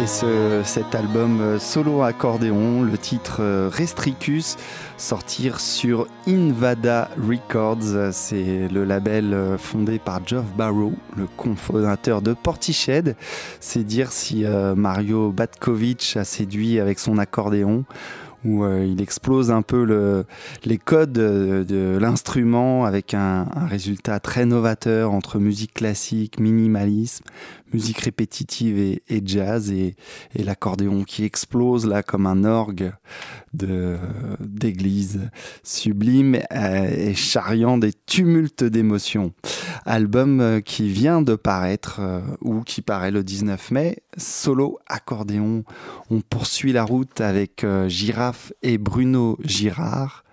Et ce, cet album euh, solo accordéon, le titre euh, Restricus, sortir sur Invada Records. C'est le label euh, fondé par Geoff Barrow, le cofondateur de Portiched. C'est dire si Mario Batkovic a séduit avec son accordéon où il explose un peu le- les codes de, l'instrument avec un résultat très novateur entre musique classique, minimalisme, musique répétitive et, jazz et, l'accordéon qui explose là comme un orgue d'église sublime euh, et charriant des tumultes d'émotions. Album euh, qui vient de paraître euh, ou qui paraît le 19 mai, solo accordéon. On poursuit la route avec Girafe et Bruno Girard.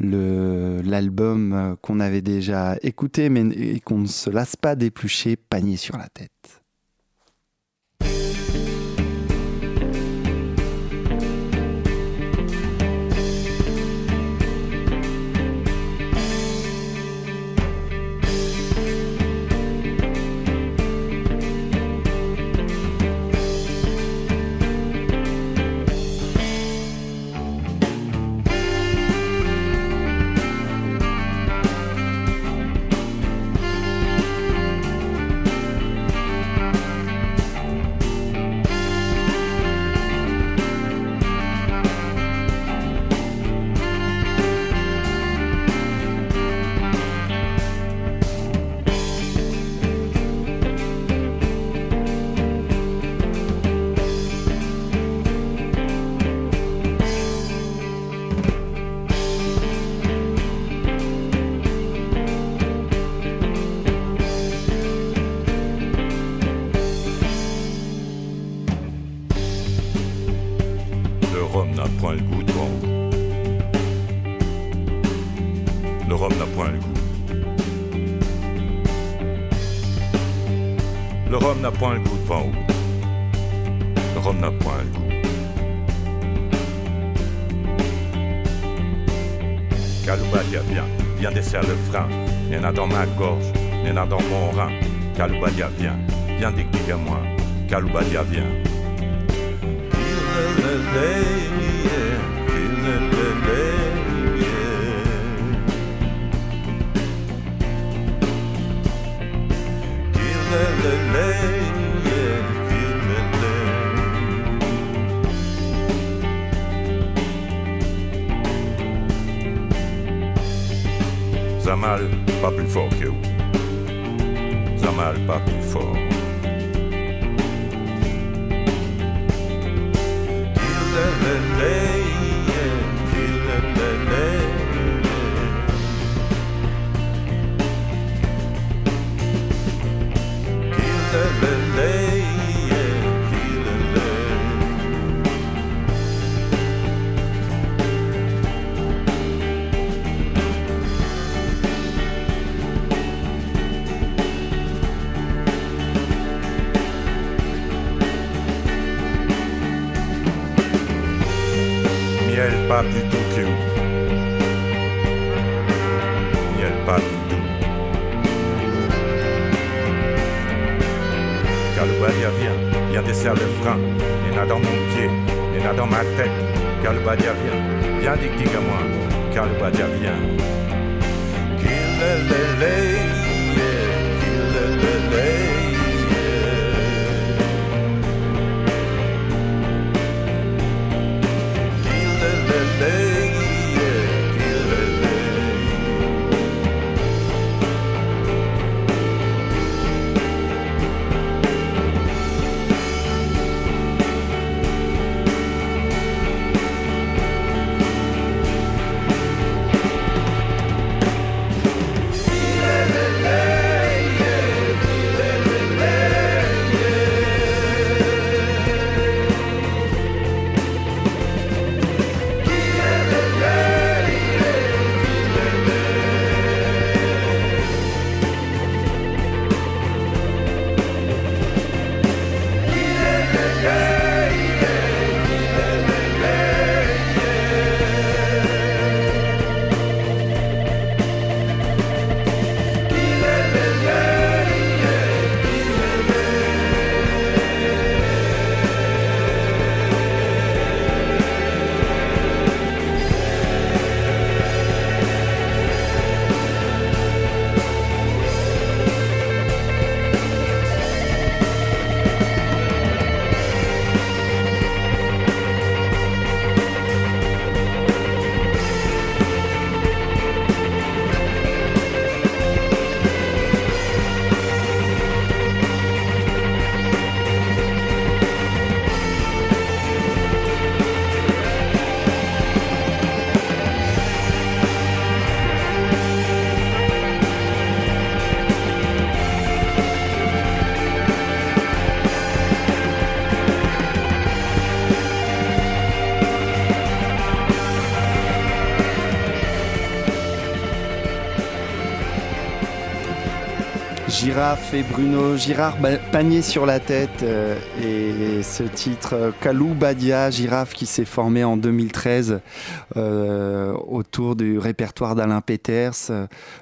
L'album qu'on avait déjà écouté mais et qu'on ne se lasse pas d'éplucher, panier sur la tête. Girafe et Bruno Girard, ba- panier sur la tête. euh, et ce titre, Kalou Badia, Girafe, qui s'est formé en 2013 euh, autour du répertoire d'Alain Peters.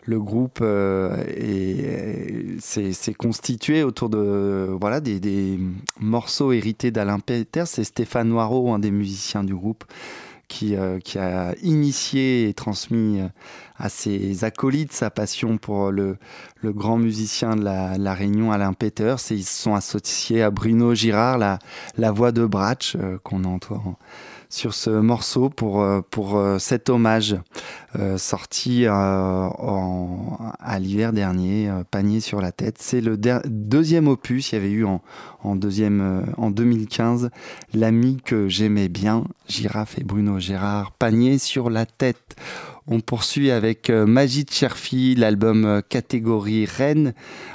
Le groupe euh, est- s'est constitué autour de voilà des, morceaux hérités d'Alain Peters. C'est Stéphane Noireau, un des musiciens du groupe, qui, euh, qui a initié et transmis euh, à ses acolytes sa passion pour le, le grand musicien de la, Réunion, Alain Peters. Et ils se sont associés à Bruno Girard, la, la voix de Bratch, euh, qu'on entend sur ce morceau pour, euh, euh, cet hommage euh, sorti en- à l'hiver dernier, Panier sur la tête. C'est le deuxième opus, il y avait eu en, en, deuxième, en 2015 L'ami que j'aimais bien, Girafe et Bruno Gérard, Panier sur la tête. On poursuit avec euh, Majid Cherfi, l'album euh, catégorie Rennes.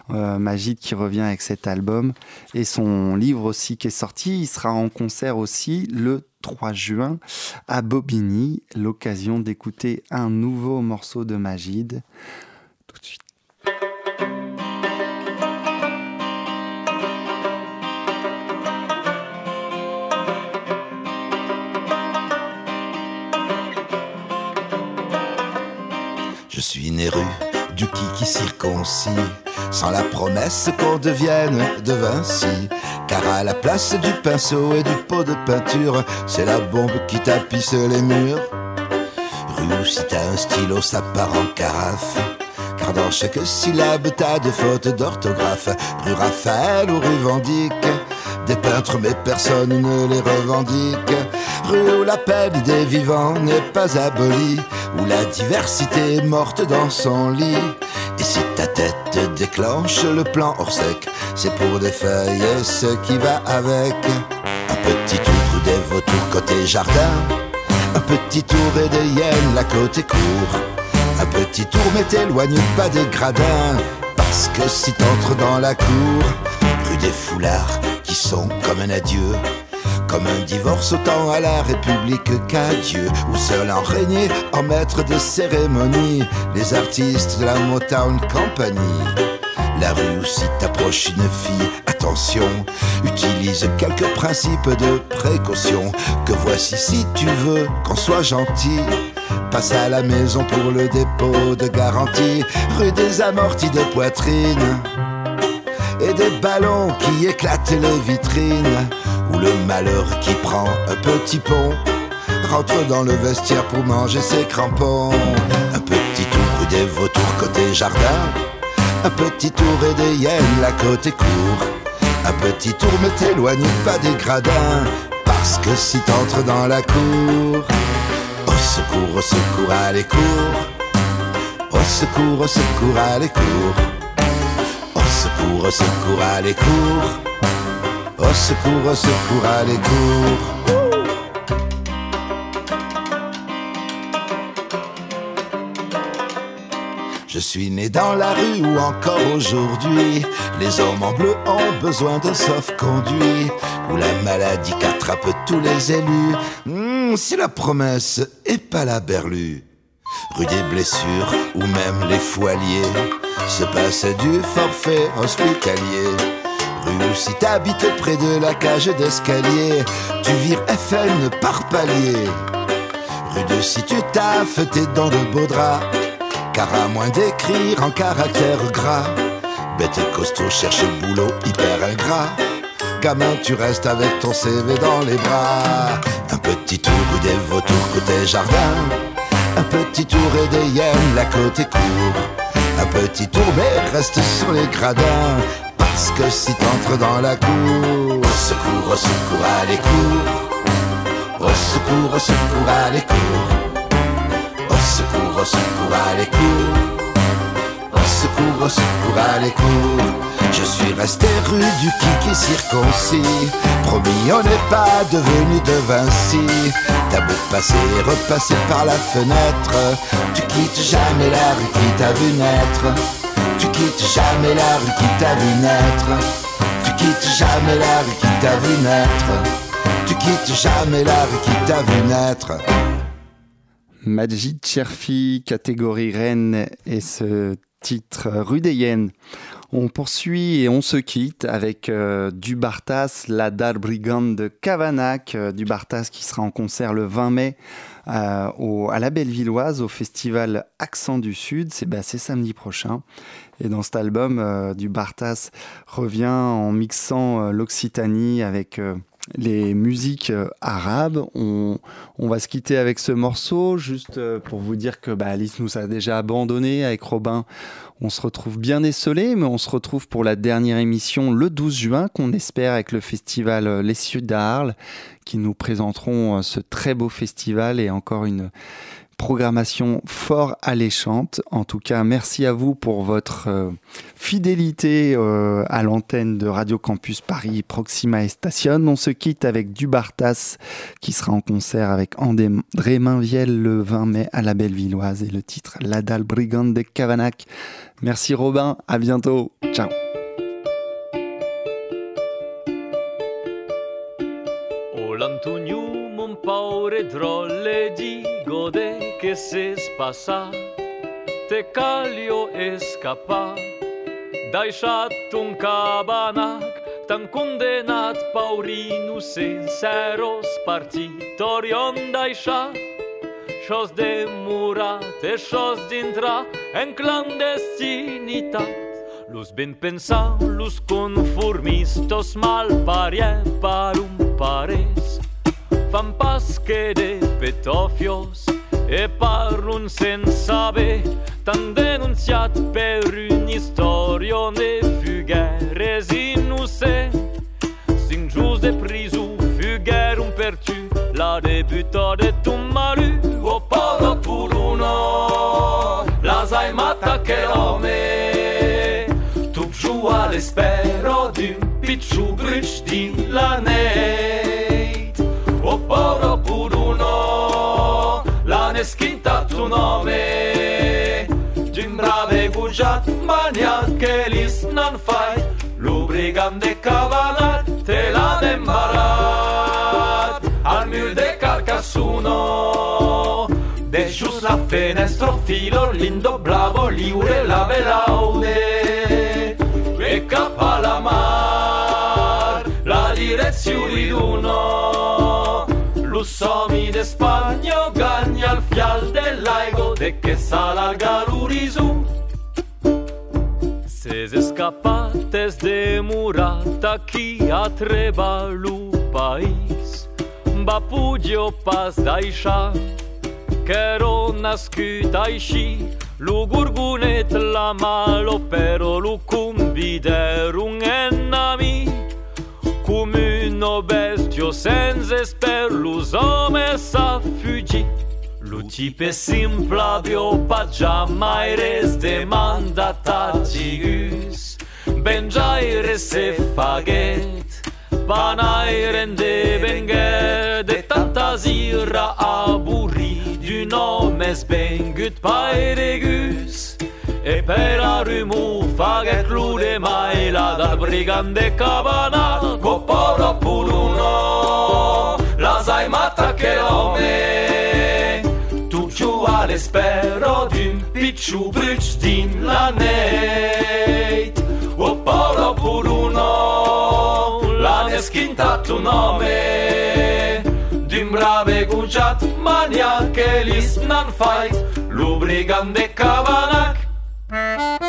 Euh, qui revient avec cet album et son livre aussi qui est sorti. Il sera en concert aussi le 3 juin à Bobigny. L'occasion d'écouter un nouveau morceau de Majid. Je suis né rue du kiki circoncis, sans la promesse qu'on devienne de Vinci. Car à la place du pinceau et du pot de peinture, c'est la bombe qui tapisse les murs. Rue si t'as un stylo, ça part en carafe. Dans chaque syllabe, t'as des fautes d'orthographe. Rue Raphaël ou rue Vendique, des peintres, mais personne ne les revendique. Rue où l'appel des vivants n'est pas aboli, où la diversité est morte dans son lit. Et si ta tête déclenche le plan hors sec, c'est pour des feuilles ce qui va avec. Un petit tour des vautours côté jardin, un petit tour et des hyènes la côté cour. Un petit tour mais t'éloigne pas des gradins, parce que si t'entres dans la cour, rue des foulards qui sont comme un adieu. Comme un divorce autant à la République qu'à Dieu Où seul en régner en maître de cérémonie Les artistes de la Motown Company La rue où si t'approches une fille, attention Utilise quelques principes de précaution Que voici si tu veux qu'on soit gentil Passe à la maison pour le dépôt de garantie. Rue des amortis de poitrine. Et des ballons qui éclatent les vitrines, ou le malheur qui prend un petit pont, rentre dans le vestiaire pour manger ses crampons. Un petit tour des vautours côté jardin, un petit tour et des hyènes la côté cour. Un petit tour mais t'éloigne pas des gradins, parce que si t'entres dans la cour, secours, au secours, allez cours, au secours, au secours, allez cours. Au secours, au secours, allez cours. Au secours, au secours, allez cours. Je suis né dans la rue où encore aujourd'hui les hommes en bleu ont besoin d'un sauf-conduit où la maladie qu'attrape tous les élus. Si la promesse est pas la berlue, rue des blessures ou même les foiliers se passe du forfait hospitalier. Rue où si t'habites près de la cage d'escalier, tu vires FN par palier. Rue de si tu taffes tes dents de beau drap, car à moins d'écrire en caractère gras, bête et costaud cherche boulot hyper ingrat. Gamin, tu restes avec ton CV dans les bras. Un petit tour rue des vautours côté jardin, un petit tour et des hyènes la côté cour. Un petit tour mais reste sur les gradins, parce que si t'entres dans la cour, au secours, au secours, allez cours. Au secours, au secours, allez cours. Au secours, au secours, allez cours. Au secours, au secours, allez cours. Je suis resté rue du kiki circoncis. Promis, on n'est pas devenu de Vinci. T'as beau passer, repasser par la fenêtre. Tu quittes jamais la rue qui t'a vu naître. Tu quittes jamais la rue qui t'a vu naître. Tu quittes jamais la rue qui t'a vu naître. Tu quittes jamais la rue qui t'a vu naître. Majid Cherfi, catégorie Rennes, et ce titre Hyènes. On poursuit et on se quitte avec euh, du Bartas, la Dal Brigand de Cavanac, euh, du Bartas qui sera en concert le 20 mai euh, à la Bellevilloise au festival Accent du Sud. C'est bah, samedi prochain. Et dans cet album, euh, du Bartas revient en mixant euh, l'Occitanie avec les musiques euh, arabes. On, va se quitter avec ce morceau, juste euh, pour vous dire que bah, Alice nous a déjà abandonnés avec Robin. On se retrouve bien esselé, mais on se retrouve pour la dernière émission le 12 juin, qu'on espère avec le festival euh, Les Cieux d'Arles, qui nous présenteront ce très beau festival et encore une programmation fort alléchante. En tout cas, merci à vous pour votre euh, fidélité euh, à l'antenne de Radio Campus Paris Proxima et Station. On se quitte avec Dubartas qui sera en concert avec André Mainviel le 20 mai à la Bellevilloise et le titre La Dalle Brigande de Cavanac. Merci Robin, à bientôt. Ciao. que s'es passa te calio escapa Daixat ton cabanac tan condenat paurinu sinceros partitorion daixa Xos de murat e xos dintra en clandestinitat. Los ben pensau, los conformistos mal parie par un pares Fan pas que de petofios E par un sensabe tan denunțiat per un istorione Fugheri inuse Sin gius de prizu Fugheri un pertu La debuta de tu malu O poro pour uno La zaimata che l'ome. Tu giù all'espero D'un picciu bruci din la neve su nome. Džimbrave gužat, manjake lis nan faj, lubrigan de kavanat, tela de marat. Al mur de Carcassuno, de jus la fenestro filo, lindo blavo, liure la velaude. E capa la mar, la direzione di uno. Los somi de Spagna gagna al fial del laigo de che s'allarga l'urisu. Ses escapates de murata chi atreba lu pais. Bapugio pas daisha, ch'ero nascuta isci, lu gurgunet la malo pero lu cumbide rungen nami. Cumul nos bestio senza sperlusome sa fuggì. Lo tipo è simplabio, pa già mai res demanda tacigus. Ben giaire se faget, panairen de benget, de tanta zira aburi, du nome sbengut paeregus. e per a rimufa che clude mai la dal brigante cavana coporo puruno la sai matta che l'ome tu giù alle spero din picciu bridge din la neit oporo puruno la ne skinta tu nome. Din brave gugiat mania che l'isnan fight lubrigan de cavana Música